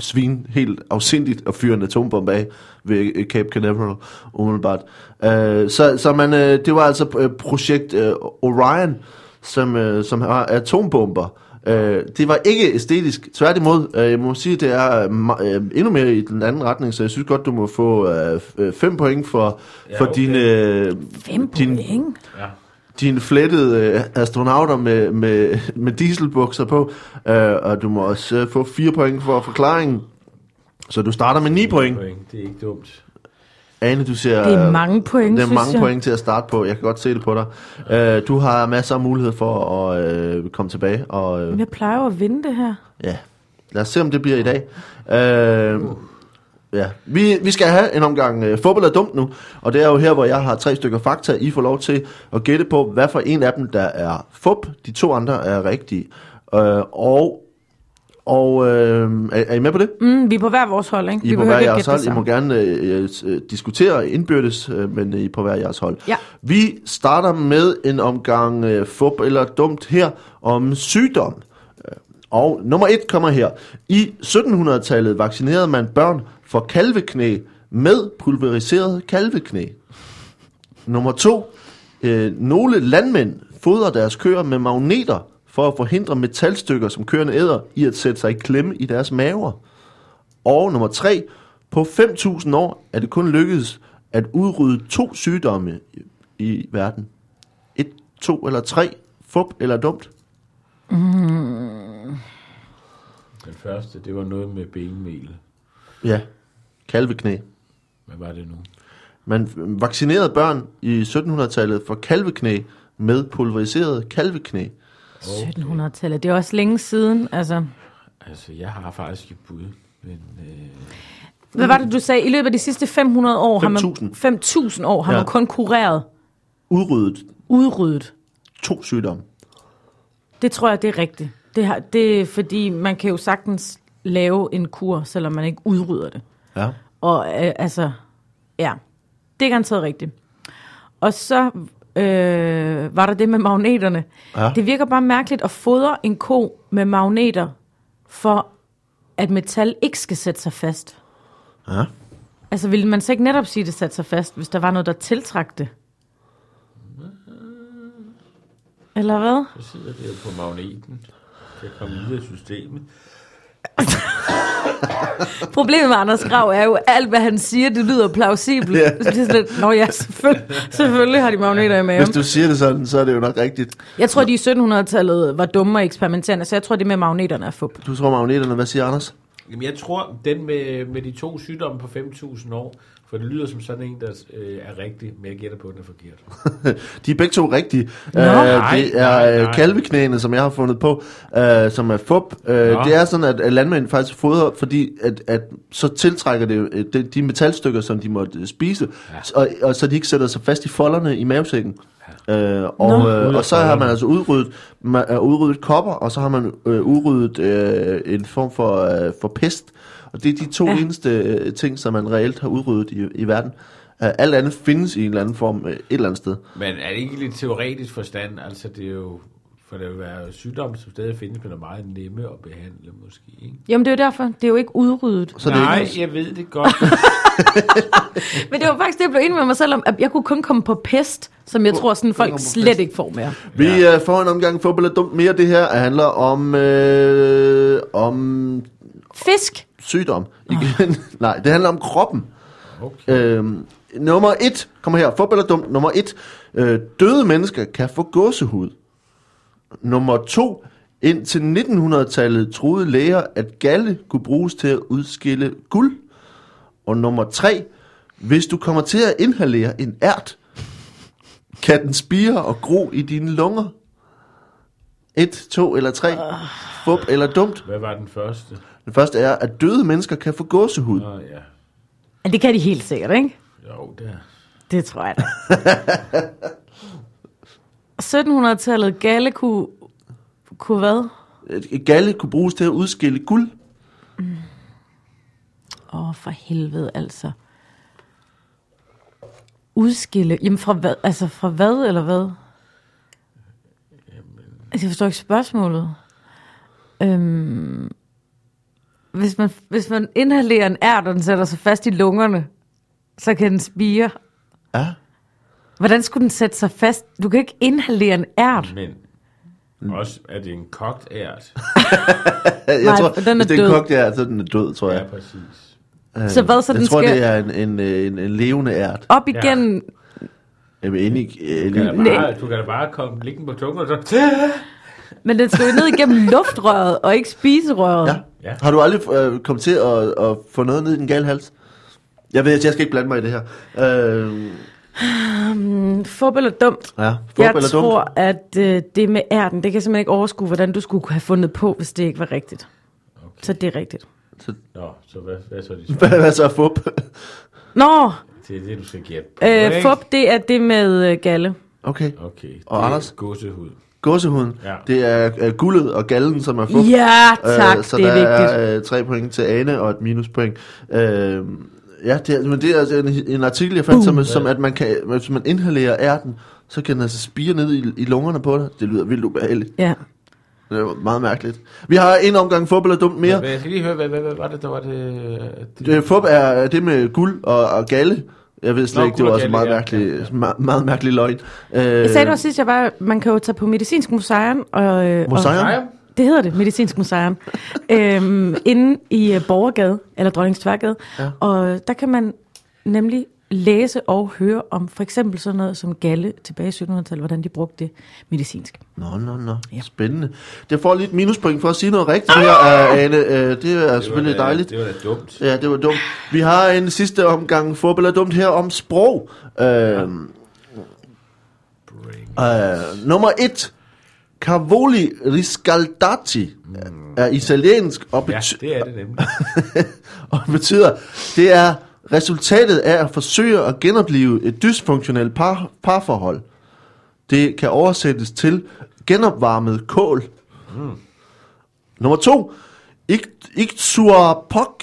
svine helt afsindigt at fyre en atombombe af ved øh, Cape Canaveral, umiddelbart. Øh, så, så man, øh, det var altså øh, projekt øh, Orion, som, øh, som har atombomber, Øh, det var ikke æstetisk, tværtimod. Øh, jeg må sige, det er øh, øh, endnu mere i den anden retning, så jeg synes godt, du må få øh, f- øh, fem point for, Ja, for okay. din, øh, Fem din, point. Ja. Dine flettede øh, astronauter med, med, med dieselbukser på, øh, og du må også øh, få fire point for forklaringen. Så du starter med 9 point. Det er ikke dumt. Ane, du ser... Det er mange point, Det er mange jeg. point til at starte på. Jeg kan godt se det på dig. Øh, du har masser af mulighed for at øh, komme tilbage. Og, øh, Jeg plejer jo at vinde det her. ja, lad os se, om det bliver i dag. Øh, ja. vi, vi skal have en omgang øh, fodbold er dumt nu. Og det er jo her, hvor jeg har tre stykker fakta. I får lov til at gætte på, hvad for en af dem, der er fup. De to andre er rigtige. Øh, og og øh, er, er I med på det? Mm, vi er på hver vores hold, ikke? I vi behøver hver jeres hold. I må gerne øh, øh, diskutere indbyrdes, øh, men I er på hver jeres hold. Ja. Vi starter med en omgang øh, fup eller dumt her om sygdom. Øh, Og nummer et kommer her. I 1700-tallet vaccinerede man børn for kalveknæ med pulveriseret kalveknæ. Nummer to. Øh, nogle landmænd fodrer deres køer med magneter for at forhindre metalstykker, som køerne æder, i at sætte sig i klemme i deres maver. Og nummer tre. På 5.000 år er det kun lykkedes at udrydde to sygdomme i, i verden. Et, to eller tre. Fup eller dumt. Den første, det var noget med benmel. Ja. Kalveknæ. Hvad var det nu? Man vaccinerede børn i 1700-tallet for kalveknæ med pulveriseret kalveknæ. 1700-tallet, det er også længe siden. Altså, Altså, jeg har faktisk et bud, men... Øh, hvad var det, du sagde? I løbet af de sidste 500 år har man... 5.000. 5.000 år har Ja. man kun kureret, Udryddet udryddet. to sygdomme. Det tror jeg, det er rigtigt. Det, har, det er fordi, man kan jo sagtens lave en kur, selvom man ikke udrydder det. Ja. Og øh, altså, ja, det er garanteret rigtigt. Og så øh, var der det med magneterne. Ja. Det virker bare mærkeligt at fodre en ko med magneter, for at metal ikke skal sætte sig fast. Ja. Altså, ville man så ikke netop sige, at det satte sig fast, hvis der var noget, der tiltrak det? Eller hvad? så sidder det jo på magneten. Kan komme ud af systemet. Problemet med Anders Grav er jo, at alt hvad han siger, det lyder plausibelt. Ja. Det er sådan lidt, Nå ja, selvfølgelig, selvfølgelig har de magneter i maven. Hvis du siger det sådan, så er det jo nok rigtigt. Jeg tror, de i 1700-tallet var dumme og eksperimenterende, så jeg tror, det med magneterne er fup. Du tror magneterne, hvad siger Anders? Jamen, jeg tror, den med, med de to sygdomme på 5.000 år, for det lyder som sådan en, der øh, er rigtig, men jeg gætter på, at den er forkert. De er begge to rigtige. Nå. Øh, Nej, det er nej, øh, nej. kalveknæene, som jeg har fundet på, øh, som er fup. Øh, Nå. det er sådan, at, landmænd faktisk fodrer, fordi at, at så tiltrækker det øh, de, de metalstykker, som de måtte øh, spise, Ja. og, og så de ikke sætter sig fast i folderne i mavesækken. Øh, og, Nå. øh, og så har man altså udryddet, man, øh, udryddet kopper, og så har man øh, udryddet øh, en form for, øh, for pest. Og det er de to ja. Eneste øh, ting, som man reelt har udryddet i, i verden. Uh, alt andet findes i en eller anden form øh, et eller andet sted. Men er det ikke lidt teoretisk forstand? Altså, det er jo... For der vil være sygdomme, som stadig findes, men er meget nemme at behandle, måske. Ikke? Jamen, det er jo derfor. Det er jo ikke udryddet. Så det er Nej, ikke, jeg ved det godt. Men det var faktisk det, jeg blev enig med mig selv om, at jeg kunne kun komme på pest, som jeg tror, sådan folk på slet pest. ikke får mere. Vi ja. får en omgang fodbold er dumt mere. Det her handler om, øh, om Fisk. Sygdom. Igen. Nej, det handler om kroppen. Okay. Øhm, nummer et, kommer her, fodbold er dumt. Nummer et, øh, døde mennesker kan få gåsehud. Nummer to, indtil 1900-tallet troede læger, at galle kunne bruges til at udskille guld. Og nummer tre, hvis du kommer til at inhalere en ært, kan den spire og gro i dine lunger. Et, to eller tre, fup eller dumt. Hvad var den første? Det første er, at døde mennesker kan få gåsehud. Nå ja. Ja, det kan de helt sikkert, ikke? Jo, der. Det tror jeg da. 1700-tallet, galle kunne, kunne hvad? Et galle kunne bruges til at udskille guld. Åh, oh, for helvede altså. Udskille. Jamen fra hvad? Altså fra hvad eller hvad? Altså, jeg forstår ikke spørgsmålet. Øhm, hvis, man, hvis man inhalerer en ært, og den sætter sig fast i lungerne, så kan den spire. Ja. Hvordan skulle den sætte sig fast? Du kan ikke inhalere en ært. Men også, er det en kogt ært? Jeg Nej, tror, den er hvis det er død. en kok, der, så er den er død, tror Ja, jeg. præcis. Øh, Så hvad, så jeg den tror, skal- det er en, en, en, en levende ært. Op igennem Jamen, inde i... øh, Du kan, da lige- bare, du kan da bare komme ligge på tungen og så... Men den skal jo ned igennem luftrøret, og ikke spiserøret. Ja. Ja. Har du aldrig øh, kommet til at, at få noget ned i den gale hals? Jeg ved, jeg skal ikke blande mig i det her. Øh, Mm, Fup eller dumt? ja, fup Jeg eller tror, dumt? at øh, det med ærten, det kan jeg simpelthen ikke overskue, hvordan du skulle have fundet på, hvis det ikke var rigtigt. Okay. Så det er rigtigt. Nå, så hvad, hvad så de Hvad, hvad så er fup? Nå, Det er det, du skal gætte på, øh, fup, det er det med øh, galle. Okay. Okay, det Og er Anders? Gåsehud. Gåsehuden. Ja. Det er øh, guldet og gallen, som er fup. Ja, tak, Øh, så det er der vigtigt. er øh, tre point til Ane og et minuspoint. Øh, ja, det er, men det er altså en, en artikel, jeg fandt, som, som at man kan, hvis man inhalerer ærten, så kan den altså spire ned i, i lungerne på dig. Det lyder vildt ubehageligt. Ja. Det er meget mærkeligt. Vi har en omgang fup eller dumt mere. Men jeg skal lige høre, hvad, hvad, hvad var det, der var det... det Det, fup er det med guld og, og galle. Jeg ved slet Nå, ikke, det var og også en meget, ja, mærkelig, ja, meget, meget mærkelig løgn. Øh, Jeg sagde det også sidst, jeg var, man kan jo tage på Medicinsk Museum, og, øh, og Museum? Museum? det hedder det, Medicinsk Museum, øhm, inde i øh, Borgergade, eller Dronningstværgade, ja. og der kan man nemlig læse og høre om for eksempel sådan noget som galle tilbage i 1700-tallet, hvordan de brugte det medicinsk. Nå, nå, nå. Ja. Spændende. Det får lige et minuspoint for at sige noget rigtigt her, uh, Ane. Uh, det er selvfølgelig da, dejligt. Det var da dumt. Ja, det var dumt. Vi har en sidste omgang fodbold er dumt her om sprog. Uh, uh, nummer et. Cavoli riscaldati er italiensk og, Ja, bety- det er det nemlig. og betyder, det er resultatet af at forsøge at genopleve et dysfunktionelt par, parforhold. Det kan oversættes til genopvarmet kål. Mm. Nummer to. Ik- Iktuarpok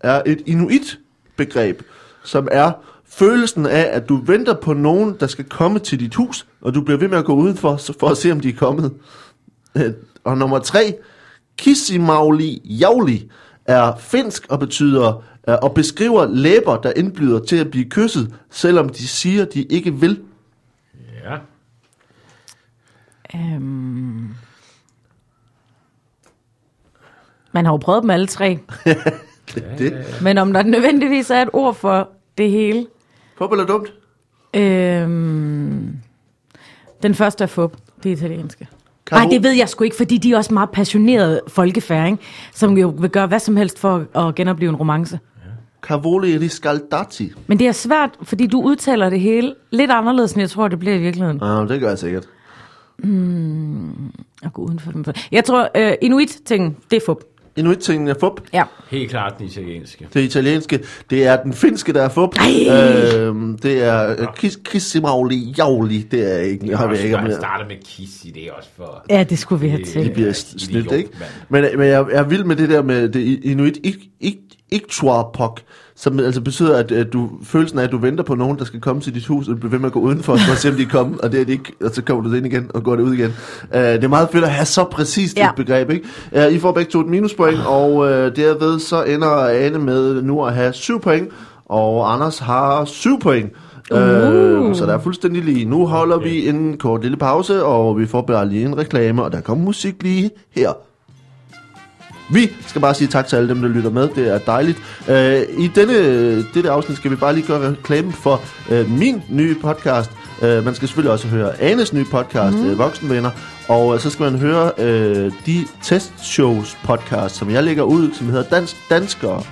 er et inuit-begreb, som er følelsen af, at du venter på nogen, der skal komme til dit hus, og du bliver ved med at gå udenfor for at se, om de er kommet. Øh, Og nummer tre, Kisimauli Jauli er finsk og betyder øh, og beskriver læber, der indbyder til at blive kysset, selvom de siger, de ikke vil. Ja. Øhm, man har jo prøvet dem alle tre, Det. men om der nødvendigvis er et ord for det hele. Fup eller dumt? Øhm, den første er fup, det italienske. Nej, det ved jeg sgu ikke, fordi de er også meget passionerede folkefærd, som jo vil gøre hvad som helst for at genopleve en romance. Cavoli riscaldati. Men det er svært, fordi du udtaler det hele lidt anderledes, end jeg tror, det bliver i virkeligheden. Ah, det gør jeg sikkert. At gå uden for dem. Jeg tror, uh, inuit-ting, det er fup. Inuit-tingen er fup. Ja. Helt klart den italienske. Det italienske, det er den finske, der er fup. Ej. Øhm, det er øh, Kis- Kisimauli Jauli. Det er ikke, jeg ved ikke, om Han jeg, starter med Kissi, det er også for... Ja, det skulle vi have Det- til. det bliver snydt, ikke? Men, men jeg, jeg er vild med det der med det inuit ik- ik- iktuarpok, som altså betyder, at, at du, følelsen af, at du venter på nogen, der skal komme til dit hus, og du bliver ved med at gå udenfor, for at se, om de er kommet, og det er de ikke, og så kommer du ind igen, og går det ud igen. Uh, det er meget fedt at have så præcist ja. Et begreb, ikke? Uh, I får begge to et minuspoint, og uh, derved så ender Ane med nu at have syv point, og Anders har syv point. Uh. Uh, så der er fuldstændig lige. Nu holder okay. vi en kort lille pause, og vi får bare lige en reklame, og der kommer musik lige her. Vi skal bare sige tak til alle dem, der lytter med. Det er dejligt. Uh, I denne, dette afsnit skal vi bare lige gøre reklame for uh, min nye podcast. Uh, man skal selvfølgelig også høre Anes nye podcast, mm. Voksenvenner. Og uh, så skal man høre uh, de testshows podcast, som jeg lægger ud, som hedder Dansk Danskere.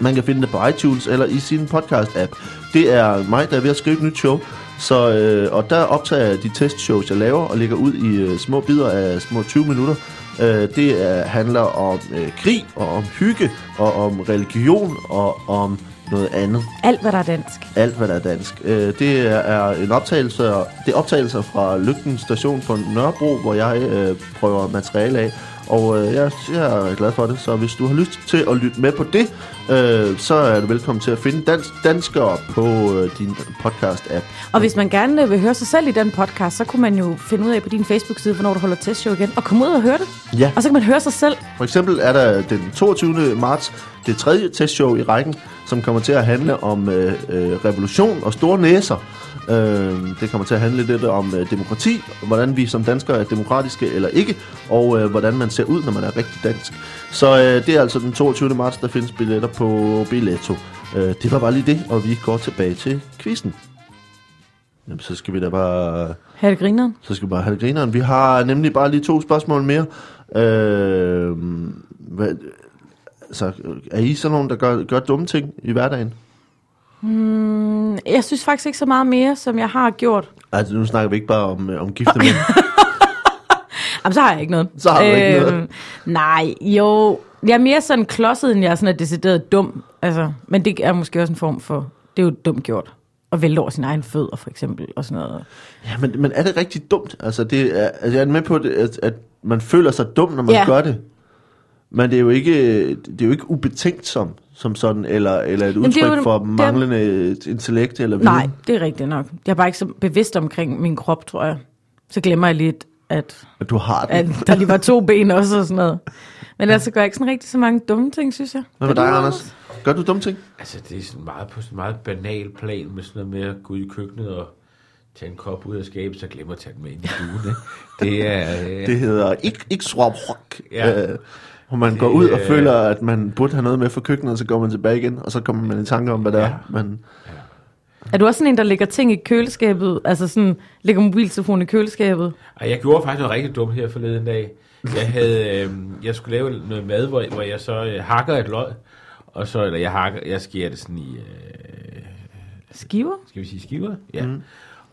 Man kan finde det på iTunes eller i sin podcast-app. Det er mig, der er ved at skrive et nyt show. Så, øh, og der optager jeg de testshows, jeg laver, og lægger ud i øh, små bidder af små 20 minutter. Øh, det er, handler om øh, krig, og om hygge, og om religion, og om noget andet. Alt, hvad der er dansk. Alt, hvad der er dansk. Øh, det er, er en optagelse, det er optagelser fra Lygten station på Nørrebro, hvor jeg øh, prøver materiale af. Og øh, jeg, jeg er glad for det, så hvis du har lyst til at lytte med på det, øh, så er du velkommen til at finde dansk, danskere på øh, din podcast-app. Og hvis man gerne øh, vil høre sig selv i den podcast, så kunne man jo finde ud af på din Facebook-side, hvornår du holder testshow igen, og komme ud og høre det. Ja. Og så kan man høre sig selv. For eksempel er der den 22. marts det tredje testshow i rækken, som kommer til at handle om øh, øh, revolution og store næser. Øh, det kommer til at handle lidt om øh, demokrati, hvordan vi som danskere er demokratiske eller ikke, og øh, hvordan man ser ud, når man er rigtig dansk. Så øh, det er altså den 22. marts, der findes billetter på Billetto. Øh, det var bare lige det, og vi går tilbage til quizzen. Jamen, så skal vi da bare, Har det grineren? så skal vi bare have det grineren. Vi har nemlig bare lige to spørgsmål mere. Øh, hvad, altså, er I sådan nogen, der gør, gør dumme ting i hverdagen? Mm, Jeg synes faktisk ikke så meget mere, som jeg har gjort. Altså, nu snakker vi ikke bare om, øh, om gifte mænd. Jamen, så har jeg ikke noget. Så har du ikke noget. Nej, jo. Jeg er mere sådan klodset, end jeg er sådan er decideret dum. Altså, men det er måske også en form for... Det er jo dumt gjort. At vælte over sin egen fødder, for eksempel, og sådan noget. Ja, men, men er det rigtig dumt? Altså, det er, altså jeg er med på, det, at, at man føler sig dum, når man Ja. gør det. Men det er jo ikke, det er jo ikke ubetænkt som, sådan, eller, eller et det udtryk jo- for det er- manglende intellekt eller viden. Nej, det er rigtigt nok. Jeg er bare ikke så bevidst omkring min krop, tror jeg. Så glemmer jeg lidt, at, At du har det. at der lige var to ben også og sådan noget. Men ellers så gør jeg ikke sådan rigtig så mange dumme ting, synes jeg. Hvad med dig, Anders? Gør du dumme ting? Altså, det er sådan meget på sådan en meget banal plan med sådan noget med at gå ud i køkkenet og tage en kop ud af skabet, så glemmer at tage den med ind i stuen. Det er... Øh, Det hedder ikke, ikke swap rock. Ja. Øh, hvor man går ud og øh, føler, at man burde have noget med fra køkkenet, og så går man tilbage igen, og så kommer man i tanke om, hvad det er. Ja. Men, Er du også sådan en, der lægger ting i køleskabet? Altså sådan, lægger mobiltelefonen i køleskabet? Ej, jeg gjorde faktisk noget rigtig dumt her forleden dag. Jeg havde, øh, jeg skulle lave noget mad, hvor, hvor jeg så øh, hakker et løg, og så, eller jeg hakker, jeg skærer det sådan i, øh, Skiver? skal vi sige skiver? Ja. Mm.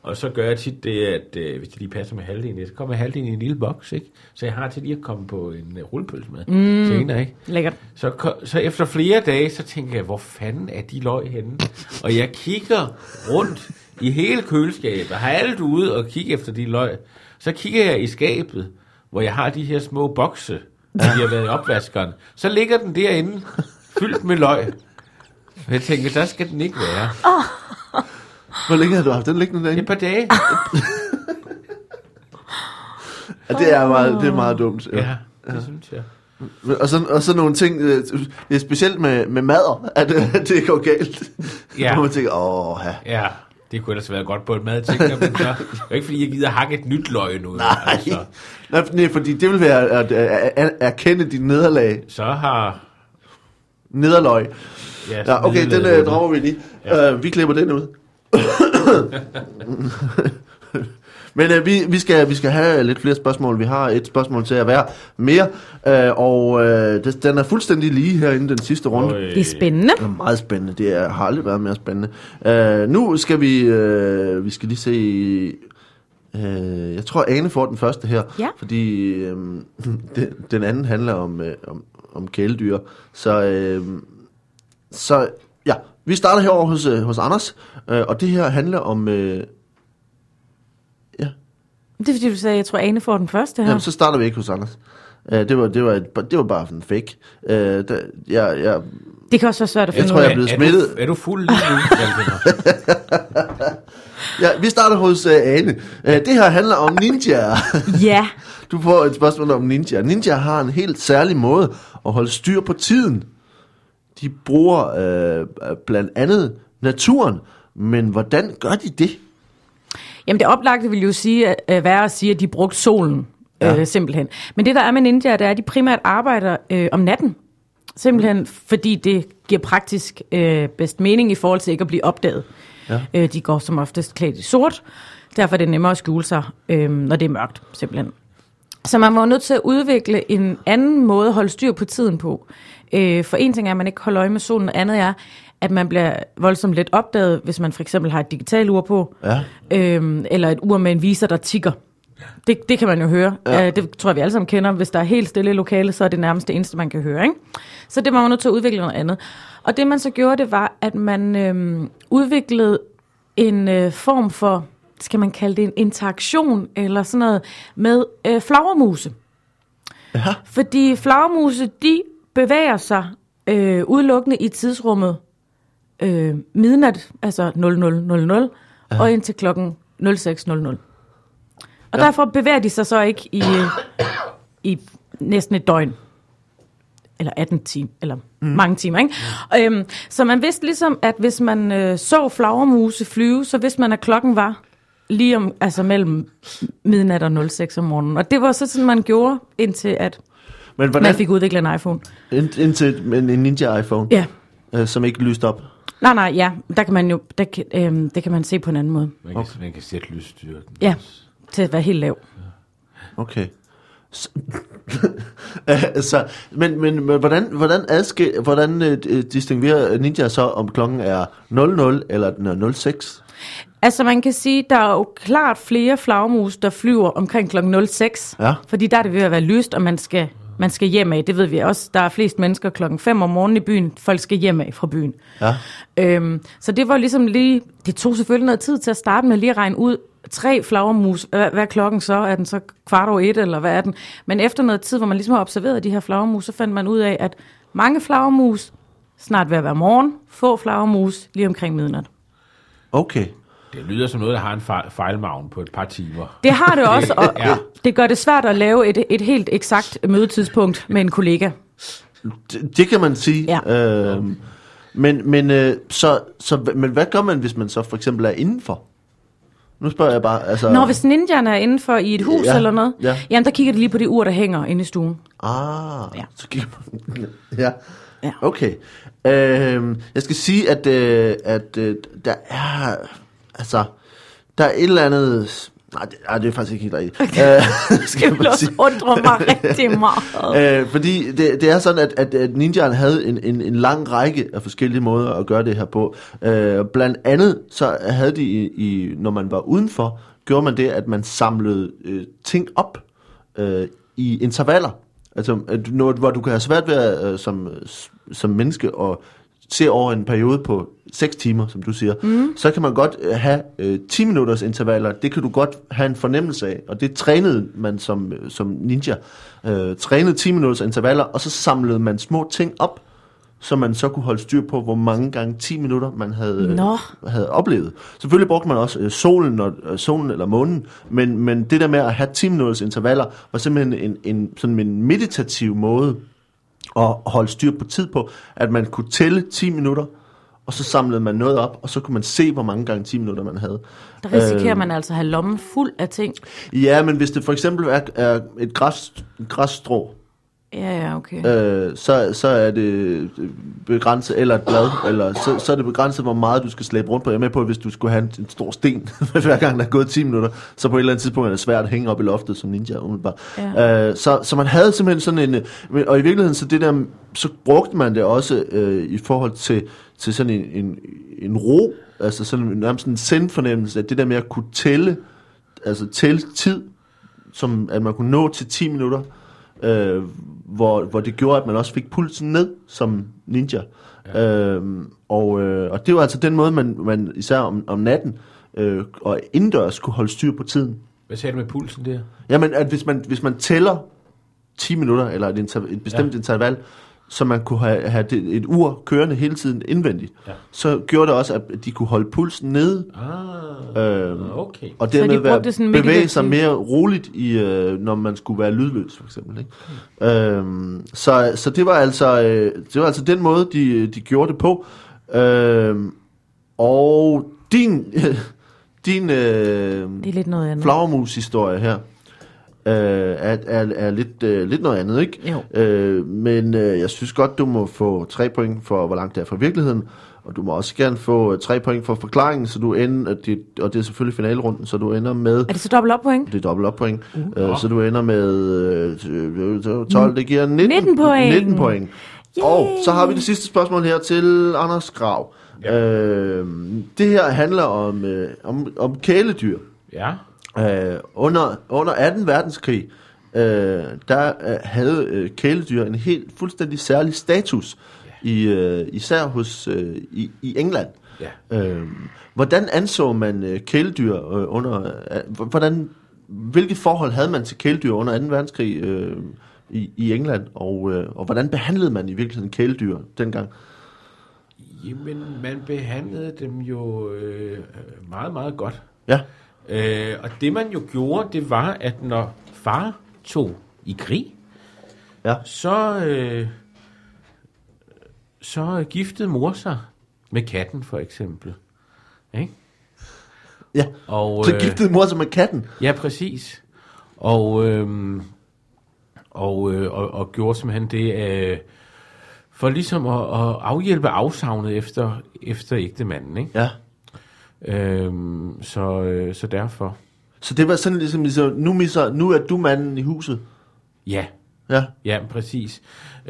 Og så gør jeg tit det, at øh, hvis det lige passer med halvdelen, så kommer halvdelen i en lille boks, ikke? Så jeg har til lige at komme på en øh, rullepølse med mm. senere, ikke? Lækkert. Så, så efter flere dage, så tænker jeg, hvor fanden er de løg henne? Og jeg kigger rundt i hele køleskabet, har alt ude og kigge efter de løg. Så kigger jeg i skabet, hvor jeg har de her små bokse, hvor de har været i opvaskeren. Så ligger den derinde, fyldt med løg. Og jeg tænker, der skal den ikke være. Hvor længe har du haft den liggende Et derinde? par dage. Ja, det er meget, det er meget dumt. Ja, det synes jeg. Og så, og så nogle ting, øh, det er specielt med, med mader, at øh, det går galt. Ja. Hvor man tænker, åh, ja. Ja, det kunne ellers være godt på et mad, tænker men så, det er ikke fordi, jeg gider hakke et nyt løg nu. Nej. Altså, Nej, fordi det vil være at, at, at erkende dit nederlag. så har... Nederløg. Ja, Ja, okay, den øh, dropper vi lige. Ja. Uh, vi klipper den ud. Men øh, vi, vi, skal, vi skal have lidt flere spørgsmål. Vi har et spørgsmål til at være mere. Øh, og øh, det, den er fuldstændig lige herinde den sidste runde. Øh, Det er spændende. Det er meget spændende. Det er, har aldrig været mere spændende. Uh, nu skal vi, uh, vi skal lige se... Uh, jeg tror, Ane får den første her. Ja. Fordi uh, den, den anden handler om, uh, om, om kæledyr. Så, uh, så ja, vi starter herovre hos, uh, hos Anders. Uh, og det her handler om... Uh, ja, Det er fordi, du sagde, at jeg tror, Ane får den første her. jamen, så starter vi ikke hos Anders. Uh, det, var, det, var et, det var bare en fake. Der, jeg, jeg, Det kan også være svært at Jeg finde tror, ud jeg er blevet er smittet. Du, er du fuld lige nu? Ja, vi starter hos uh, Ane. Uh, det her handler om ninjaer. Ja, Du får et spørgsmål om ninja. Ninja har en helt særlig måde at holde styr på tiden. De bruger øh, blandt andet naturen, men hvordan gør de det? Jamen det oplagte vil jo sige, at, øh, være at sige, at de brugte solen, ja. øh, simpelthen. Men det der er med ninja, det er, at de primært arbejder øh, om natten. Simpelthen fordi det giver praktisk øh, bedst mening i forhold til ikke at blive opdaget. Ja. Øh, de går som oftest klædt i sort. Derfor er det nemmere at skjule sig, øh, når det er mørkt, simpelthen. Så man var nødt til at udvikle en anden måde at holde styr på tiden på. Øh, for en ting er, at man ikke holder øje med solen, og andet er, at man bliver voldsomt let opdaget, hvis man for eksempel har et digitalt ur på, Ja. øhm, eller et ur med en viser, der tigger. Det, det kan man jo høre. Ja. Øh, det tror jeg, vi alle sammen kender. Hvis der er helt stille i lokalet, så er det nærmest det eneste, man kan høre. Ikke? Så det var man nødt til at udvikle noget andet. Og det man så gjorde, det var, at man øhm, udviklede en øh, form for, skal man kalde det en interaktion, eller sådan noget, med øh, flagermuse. Ja. Fordi flagermuse, de bevæger sig øh, udelukkende i tidsrummet øh, midnat, altså 0000, ja. og indtil klokken 0600. Og Ja. derfor bevæger de sig så ikke i, i næsten et døgn. Eller 18 timer, eller mm. mange timer, ikke? Øhm, så man vidste ligesom, at hvis man øh, så flagermuse flyve, så vidste man, at klokken var lige om, altså mellem midnat og 06 om morgenen. Og det var så sådan, man gjorde, indtil at Men man hvordan, fik udviklet en iPhone. ind, indtil en, en ninja iPhone, Ja. øh, som ikke lyste op. Nej, nej, ja. Der kan man jo, der kan, øhm, det kan man se på en anden måde. Man kan, okay. man kan sætte lysstyrken. Ja, til at være helt lav. Okay. Så, altså, men, men, men hvordan, hvordan, adskil, hvordan øh, distinguerer Ninja så, om klokken er 00 eller den er 06? Altså man kan sige, der er jo klart flere flagmus, der flyver omkring klokken 06. Ja. Fordi der er det ved at være lyst, og man skal, man skal hjem af. Det ved vi også. Der er flest mennesker klokken 5 om morgenen i byen. Folk skal hjem af fra byen. Ja. Øhm, så det var ligesom lige... Det tog selvfølgelig noget tid til at starte med lige at regne ud. Tre flagermus. Hvad, hvad er klokken så? Er den så kvart over et, eller hvad er den? Men efter noget tid, hvor man ligesom har observeret de her flagermus, så fandt man ud af, at mange flagermus snart ved at være morgen. Få flagermus lige omkring midnat. Okay. Det lyder som noget, der har en fejl, fejlmavn på et par timer. Det har det også, og Ja. det gør det svært at lave et, et helt eksakt mødetidspunkt med en kollega. Det, det kan man sige. Ja. Øhm, men, men, øh, så, så, men hvad gør man, hvis man så for eksempel er indenfor? Nu spørger jeg bare, altså... Når hvis ninjaen er inden for i et hus Ja, eller noget, ja. jamen der kigger de lige på det ur, der hænger inde i stuen. Ah, Ja. så kigger man... ja. Ja. Okay. Øhm, jeg skal sige, at, øh, at øh, der er... Altså, der er et eller andet... Nej, det, nej, det er faktisk ikke helt rigtigt. Okay. Øh, skal Det vil også undre mig rigtig meget. Øh, fordi det, det er sådan, at, at, at ninjaen havde en, en, en lang række af forskellige måder at gøre det her på. Øh, blandt andet så havde de, i, i, når man var udenfor, gjorde man det, at man samlede øh, ting op øh, i intervaller. Altså at noget, hvor du kan have svært ved at, øh, som, som menneske at se over en periode på 6 timer, som du siger, mm. så kan man godt øh, have øh, 10 minutters intervaller. Det kan du godt have en fornemmelse af, og det trænede man som, øh, som ninja. Øh, trænede 10 minutters intervaller, og så samlede man små ting op, så man så kunne holde styr på, hvor mange gange 10 minutter man havde, øh, Nå. havde oplevet. Selvfølgelig brugte man også øh, solen, og, øh, solen eller månen, men, men det der med at have 10 minutters intervaller, var simpelthen en, en, sådan en meditativ måde at holde styr på tid på, at man kunne tælle 10 minutter, og så samlede man noget op, og så kunne man se, hvor mange gange 10 minutter man havde. Der risikerer Øh, man altså at have lommen fuld af ting. Ja, men hvis det for eksempel er, er et græs, græsstrå, Ja, ja, okay. øh, så, så er det begrænset, eller et blad, eller så, så er det begrænset, hvor meget du skal slæbe rundt på. Jeg er med på, at hvis du skulle have en, en stor sten, hver gang der er gået 10 minutter, så på et eller andet tidspunkt er det svært at hænge op i loftet som ninja, umiddelbart. Ja. Øh, så, så man havde simpelthen sådan en, øh, og i virkeligheden, så det der, så brugte man det også øh, i forhold til, til sådan en, en, en ro, altså sådan nærmest en sendfornemmelse, at det der med at kunne tælle, altså tælle tid, som at man kunne nå til 10 minutter, øh, hvor, hvor det gjorde, at man også fik pulsen ned som ninja. Ja. Øhm, og, øh, og det var altså den måde, man, man især om, om natten øh, og indendørs kunne holde styr på tiden. Hvad sagde du med pulsen der? Jamen, at hvis man, hvis man tæller 10 minutter, eller et, interv- et bestemt. Ja. interval, så man kunne have, have det, et ur kørende hele tiden indvendigt, Ja. så gjorde det også, at de kunne holde pulsen nede, Ah, øh, okay. og Så de dermed være, sådan bevæge sig mere roligt, i, øh, når man skulle være lydløs, for eksempel. Ikke? Mm. Øhm, så, så det var altså øh, det var altså den måde, de, de gjorde det på. Øhm, og din, din øh, Det er lidt noget andet. flagermus-historie her, øh, er, er, er lidt, øh, lidt noget andet, ikke? Jo. Øh, men øh, jeg synes godt, du må få tre point for, hvor langt det er fra virkeligheden, og du må også gerne få øh, tre point for forklaringen, så du ender, og det, og det er selvfølgelig finalerunden, så du ender med, Er det så dobbelt op point? det er dobbelt op point, uh. øh, så du ender med øh, 12, det giver 19, 19 point. 19 point. Yay. Og så har vi det sidste spørgsmål her til Anders Grav. Ja. Øh, det her handler om, øh, om, om kæledyr. Ja. Øh, under, under 18. verdenskrig, øh, der øh, havde øh, kæledyr en helt fuldstændig særlig status, i, øh, især hos øh, i, i England. Ja. Øh, hvordan anså man øh, kæledyr øh, under... Øh, hvordan, hvilke forhold havde man til kæledyr under 2. verdenskrig øh, i, i England, og, øh, og hvordan behandlede man i virkeligheden kæledyr dengang? Jamen, man behandlede dem jo øh, meget, meget godt. Ja, Øh, og det man jo gjorde, det var, at når far tog i krig, ja, så, øh, så giftede mor sig med katten, for eksempel. Ikke? ja. Og, Så øh, giftede mor sig med katten. Ja, præcis. Og, øhm, og, øh, og, og gjorde simpelthen det, øh, for ligesom at, at afhjælpe afsavnet efter, efter ægtemanden, ikke? Ja. Øhm, så, øh, så derfor, Så det var sådan ligesom, ligesom nu, misser, nu er du manden i huset. ja, Ja. ja, præcis.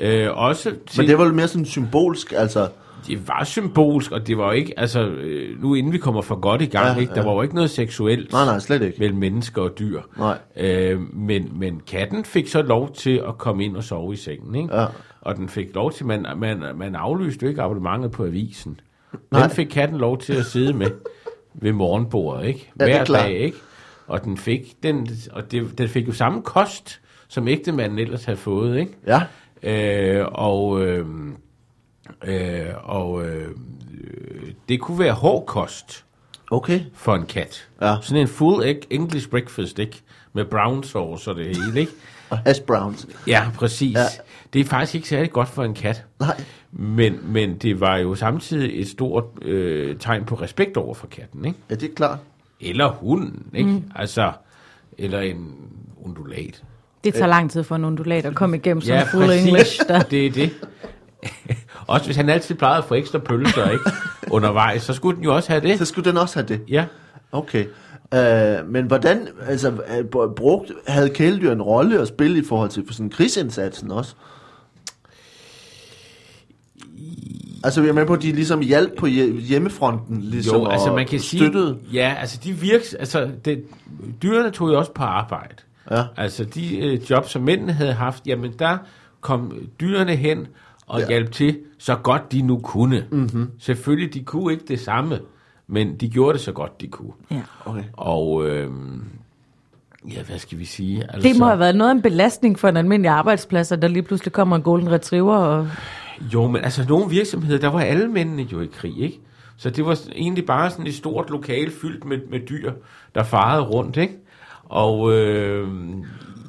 Øh, også til, Men det var vel mere sådan symbolsk, altså... det var symbolsk, og det var jo ikke, altså, øh, nu inden vi kommer for godt i gang, ja, ikke, der ja. var jo ikke noget seksuelt Nej, nej, slet ikke. mellem mennesker og dyr. Nej. Øh, men, men katten fik så lov til at komme ind og sove i sengen, ikke? Ja. Og den fik lov til, man, man, man aflyste jo ikke abonnementet på avisen. Nej. Den fik katten lov til at sidde med ved morgenbordet, ikke? Ja, er Hver klart. dag, ikke? Og den fik, den, og det, den fik jo samme kost, som ægtemanden ellers havde fået, ikke? Ja. Øh, og øh, øh, og øh, det kunne være hård kost Okay. for en kat. Ja. Sådan en full egg English breakfast, ikke? Med brown sauce og det hele, ikke? Og hash browns. Ja, præcis. Ja. Det er faktisk ikke særlig godt for en kat. Nej. Men, men det var jo samtidig et stort øh, tegn på respekt over for katten, ikke? Ja, det er klart. Eller hunden, ikke? Mm. Altså, eller en undulat. Det tager lang tid for en undulat at komme igennem som Ja, full præcis. English. Der. Det er det. også hvis han altid plejede at få ekstra pølser, ikke? Undervejs, så skulle den jo også have det. Så skulle den også have det. Ja. Okay. Uh, men hvordan, altså, øh, brugt, havde kæledyr en rolle at spille i forhold til for sådan krigsindsatsen også? Altså, jeg er med på, at de ligesom hjalp på hje- hjemmefronten, ligesom, Jo, altså man kan sige, støttede. ja, altså de virks, altså det, dyrene tog jo også på arbejde. Ja. Altså de øh, job, som mændene havde haft, jamen der kom dyrene hen og Ja. ja. hjalp til, så godt de nu kunne. Mm-hmm. Selvfølgelig, de kunne ikke det samme, men de gjorde det så godt de kunne. Ja. Okay. Og øh, ja, hvad skal vi sige? Altså, Det må have været noget af en belastning for en almindelig arbejdsplads, at der lige pludselig kommer en golden retriever. Og... Jo, men altså nogle virksomheder, der var alle mændene jo i krig, ikke? Så det var egentlig bare sådan et stort lokal fyldt med, med dyr, der farede rundt, ikke? Og øh,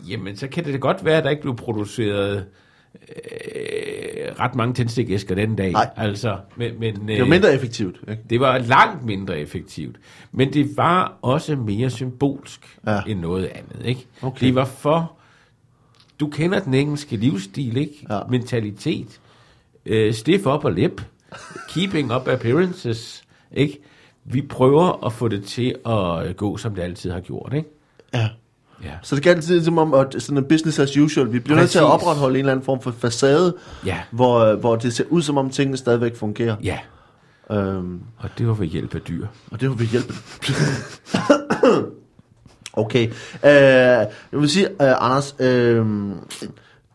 jamen, så kan det da godt være, at der ikke blev produceret øh, ret mange tændstikæsker den dag. Nej. Altså, men, men, Det var mindre effektivt, ikke? det var langt mindre effektivt. Men det var også mere symbolsk ja. end noget andet, ikke? Okay. Det var for... Du kender den engelske livsstil, ikke? Ja. Mentalitet. Uh, stiff up og lip. Keeping up appearances, ikke? Vi prøver at få det til at gå, som det altid har gjort, ikke? Ja. Ja. Så det er altid som om, at sådan en business as usual. Vi bliver nødt til at opretholde en eller anden form for facade, Ja. hvor, hvor det ser ud som om tingene stadigvæk fungerer. Ja. Øhm, Og det var ved hjælp af dyr. og det vil vi hjælpe. okay. Øh, jeg vil sige, uh, Anders, øh,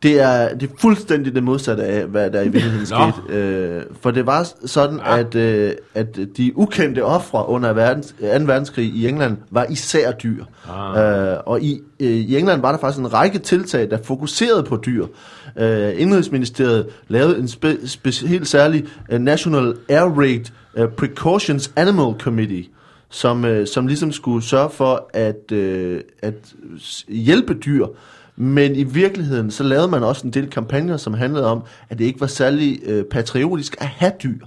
det, er, det er fuldstændig det modsatte af, hvad der i virkeligheden skete. Øh, for det var sådan, Ja. at, øh, at de ukendte ofre under verdens, 2. verdenskrig i England var især dyr. Ah. Øh, og i, øh, i England var der faktisk en række tiltag, der fokuserede på dyr. Øh, Indrigsministeriet lavede en spe, spe, helt særlig uh, National Air Raid uh, Precautions Animal Committee, som, øh, som ligesom skulle sørge for at, øh, at hjælpe dyr. Men i virkeligheden, så lavede man også en del kampagner, som handlede om, at det ikke var særlig øh, patriotisk at have dyr.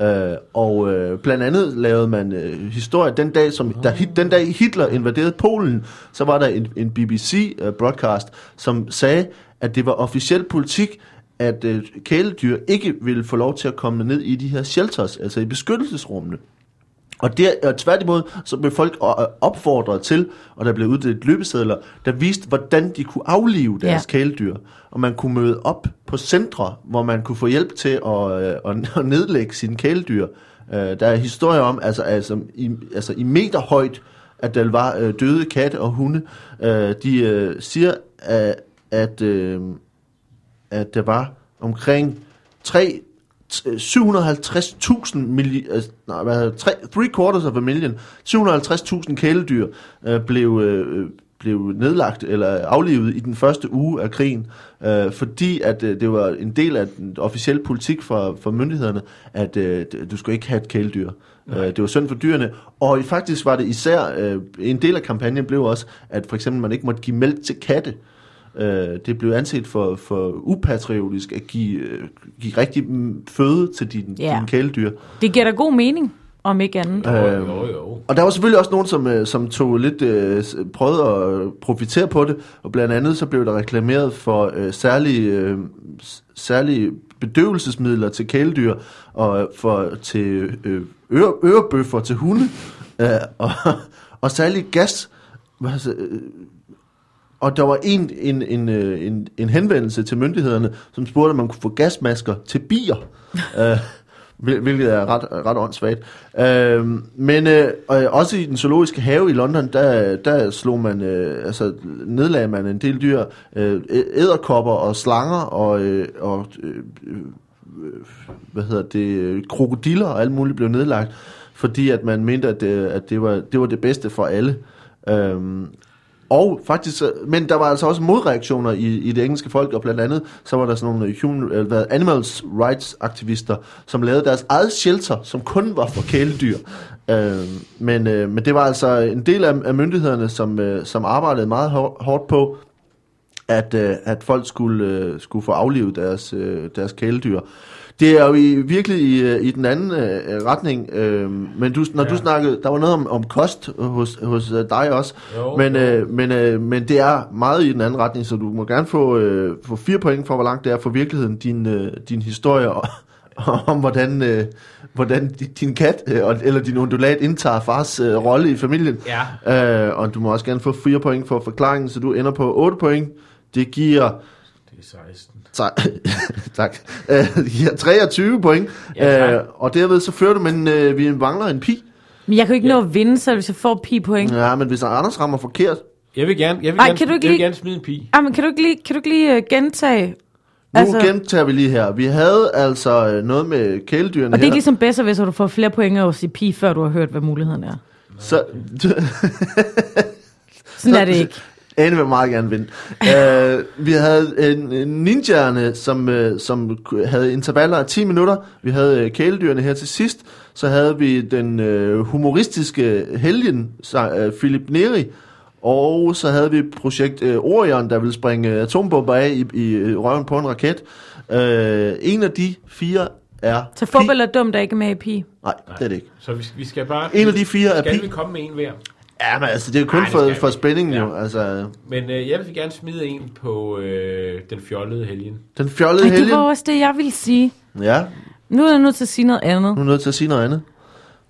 Øh, og øh, blandt andet lavede man øh, historie den dag, som da, den dag Hitler invaderede Polen, så var der en, en BBC øh, broadcast, som sagde, at det var officiel politik, at øh, kæledyr ikke ville få lov til at komme ned i de her shelters, altså i beskyttelsesrummene. Og, der, og tværtimod, så blev folk øh, opfordret til, og der blev uddelt løbesedler, der viste, hvordan de kunne aflive deres Ja. kæledyr. Og man kunne møde op på centre, hvor man kunne få hjælp til at, øh, at, nedlægge sine kæledyr. Øh, der er historier om, altså, altså, i, altså i meter højt, at der var øh, døde katte og hunde. Øh, de øh, siger, at, at, øh, at der var omkring 3 750.000 milli, altså, nej, hvad, tre, three quarters of a million, 750.000 kæledyr øh, blev, øh, blev nedlagt eller aflivet i den første uge af krigen, øh, fordi at øh, det var en del af den officielle politik for, for myndighederne, at øh, du skulle ikke have et kæledyr. Øh, det var synd for dyrene, og faktisk var det især, øh, en del af kampagnen blev også, at for eksempel man ikke måtte give mælk til katte, Øh, det blev anset for, for upatriotisk at give, øh, give rigtig føde til din, Ja. din kæledyr. Det giver da god mening, om ikke andet. Jo, Øh, jo, jo. Og der var selvfølgelig også nogen, som, øh, som tog lidt, øh, prøvede at profitere på det, og blandt andet så blev der reklameret for øh, særlige, øh, særlige bedøvelsesmidler til kæledyr og for, til øh, øre, ørebøffer til hunde, øh, og, og særligt gas. Altså, øh, og der var en, en, en, øh, en, en henvendelse til myndighederne, som spurgte, om man kunne få gasmasker til bier. øh, hvil- hvilket er ret, ret åndssvagt. Øh, men øh, og også i den zoologiske have i London, der, der slog man, øh, altså nedlagde man en del dyr, øh, æderkopper og slanger og, øh, og øh, øh, hvad hedder det, krokodiller og alt muligt blev nedlagt, fordi at man mente, at det, at det, var, det var det bedste for alle. Øhm, og faktisk, men der var altså også modreaktioner i, i det engelske folk, og blandt andet, så var der sådan nogle øh, human, eller, hvad, animals rights aktivister, som lavede deres eget shelter, som kun var for kæledyr. Øh, men, øh, men det var altså en del af, af myndighederne, som, øh, som arbejdede meget hårdt på, at, øh, at folk skulle, øh, skulle få aflivet deres, øh, deres kæledyr. Det er jo i, virkelig i, øh, i den anden øh, retning, øh, men du, når ja. du snakkede, der var noget om, om kost hos, hos øh, dig også, Jo, men, øh, men, øh, men det er meget i den anden retning, så du må gerne få, øh, få fire point for, hvor langt det er for virkeligheden, din, øh, din historie og, om, hvordan, øh, hvordan di- din kat øh, eller din undulat indtager fars øh, rolle i familien. Ja. Øh, og du må også gerne få 4 point for forklaringen, så du ender på 8 point. Det giver, Det er 16. tak, tak, øh, giver 23 point. Ja, tak. øh, og derved så fører du, men øh, vi mangler en pi. Men jeg kan jo ikke nå at vinde, så hvis jeg får pi point. Ja. Ja, men hvis Anders rammer forkert, Jeg vil gerne, jeg vil Ej, gerne, kan du ikke jeg vil lige- gerne smide en pige. Ah, men kan du ikke lige, kan du ikke lige uh, gentage? nu Altså- gentager vi lige her. Vi havde altså øh, noget med kæledyrene Og det er her. ikke ligesom bedst, hvis du får flere point af at sige pi, før du har hørt, hvad muligheden er. Så, Sådan er det ikke. Ane vil meget gerne vinde. uh, vi havde en, en ninjaerne, som, uh, som havde intervaller af 10 minutter. Vi havde uh, kæledyrene her til sidst. Så havde vi den uh, humoristiske helgen, uh, Philip Neri. Og så havde vi projekt uh, Orion, der ville springe atombomber af i, i røven på en raket. Uh, en af de fire er... Så fodbold er dumt, der ikke er med i pi. Nej, det er det ikke. Så vi, vi skal bare... En af de fire er Skal pi. vi komme med en hver? Ja, men altså, det er jo kun Ej, det for, for spændingen jo. Ja. Altså, Men øh, jeg vil gerne smide en på øh, den fjollede helgen. den fjollede Ej, det helgen. var også det, jeg ville sige. Ja, Nu er jeg nødt til at sige noget andet. Nu er du nødt til at sige noget andet.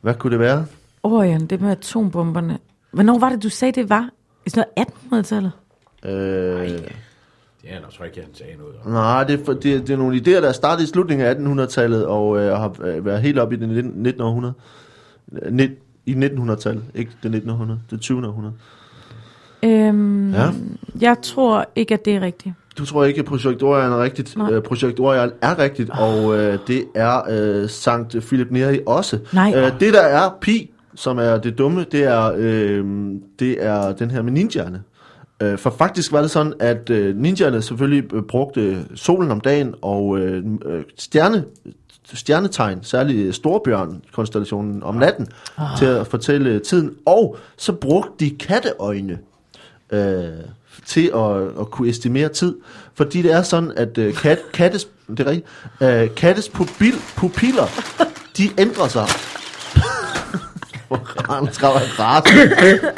Hvad kunne det være? Orion, det med atombomberne. Hvornår var det, du sagde, det var? I sådan noget 1800-tallet? Øh, Det er nok så ikke, jeg sagde noget om. nej, det er, for, det, det er nogle idéer, der er startet i slutningen af 1800-tallet og øh, har øh, været helt op i det 19. I 1900-tallet, ikke det 1900, det 20. århundrede. Øhm, Ja. Jeg tror ikke, at det er rigtigt. Du tror ikke, at projekt Orion er rigtigt? Nej. Øh, projekt Orion er rigtigt, og øh, det er øh, Sankt Philip Neri også. Nej. Øh, det, der er pi, som er det dumme, det er, øh, det er den her med ninjaerne. Øh, for faktisk var det sådan, at øh, ninjaerne selvfølgelig øh, brugte solen om dagen og øh, øh, stjerne, stjernetegn, særligt storbjørn-konstellationen om natten, ah. til at fortælle tiden. Og så brugte de katteøjne øh, til at, at kunne estimere tid. Fordi det er sådan, at øh, kat, kattes, det er rigtigt, øh, kattes pupil, pupiller, de ændrer sig. Anders er.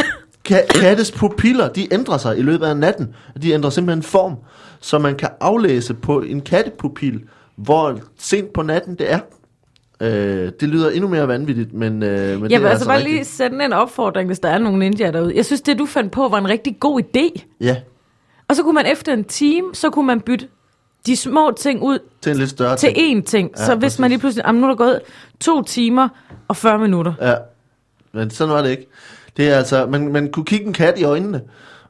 Ka- kattes pupiller, de ændrer sig i løbet af natten. De ændrer simpelthen form, så man kan aflæse på en kattepupil, hvor sent på natten det er. Øh, det lyder endnu mere vanvittigt, men, øh, men Jeg det er altså altså bare rigtigt. lige sætte en opfordring, hvis der er nogen ninjaer derude. Jeg synes, det du fandt på var en rigtig god idé. Ja, Og så kunne man efter en time, så kunne man bytte de små ting ud til en lidt større til ting. én ting. Ja, så hvis præcis. man lige pludselig, jamen, nu er der gået to timer og 40 minutter. Ja, men sådan var det ikke. Det er altså, man, man kunne kigge en kat i øjnene,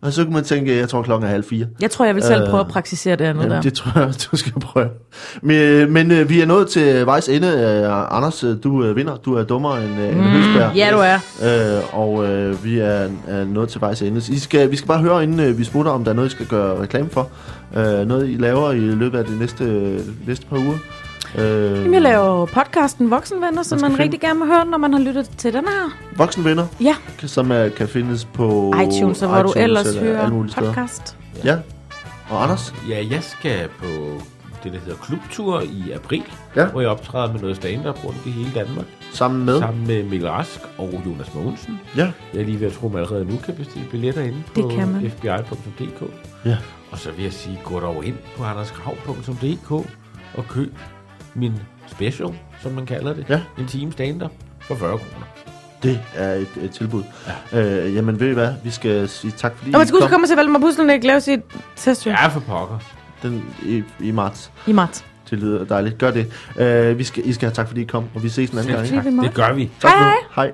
og så kunne man tænke, jeg tror klokken er halv fire. Jeg tror, jeg vil selv Øh, prøve at praktisere det andet der. Jamen, det tror jeg, du skal prøve. Men, men øh, vi er nået til vejs ende. Øh, Anders, øh, du øh, vinder. Du er dummere end, øh, end Høsberg. Mm, Ja, du er. Øh, og øh, vi er, er nået til vejs ende. I skal, vi skal bare høre, inden øh, vi smutter, om der er noget, I skal gøre reklame for. Øh, noget, I laver i løbet af de næste, næste par uger. Øh, Jamen, jeg laver podcasten Voksenvenner, som Man man finde- rigtig gerne vil høre, når man har lyttet til den her. Voksenvenner, Ja, som er, kan findes på iTunes, og hvor du iTunes ellers eller alle hører podcast. Ja. Og Anders? Ja, jeg skal på det, der hedder klubtur i april, Ja. hvor jeg optræder med noget stand-up rundt i hele Danmark, Sammen med? sammen med Mikkel Rask og Jonas Mogensen. Ja. Jeg er lige ved at tro, at man allerede nu kan bestille billetter inde på Det kan man. fbi.dk. Ja. Og så vil jeg sige, gå dog ind på andersgrav.dk og køb min special, som man kalder det. Ja. En time stand for 40 kroner. Det er et, et tilbud. Ja. Øh, jamen, ved I hvad? Vi skal sige tak, fordi Og man I skal huske kom at komme og se Valdemar Puslenik lave sit test Ja, for pokker. den, i, i marts. i marts. Det lyder dejligt. Gør det. Øh, vi skal, I skal have tak, fordi I kom, og vi ses en anden gang. Ikke? tak. Det gør vi. Tak Hej, nu. hej. Hej.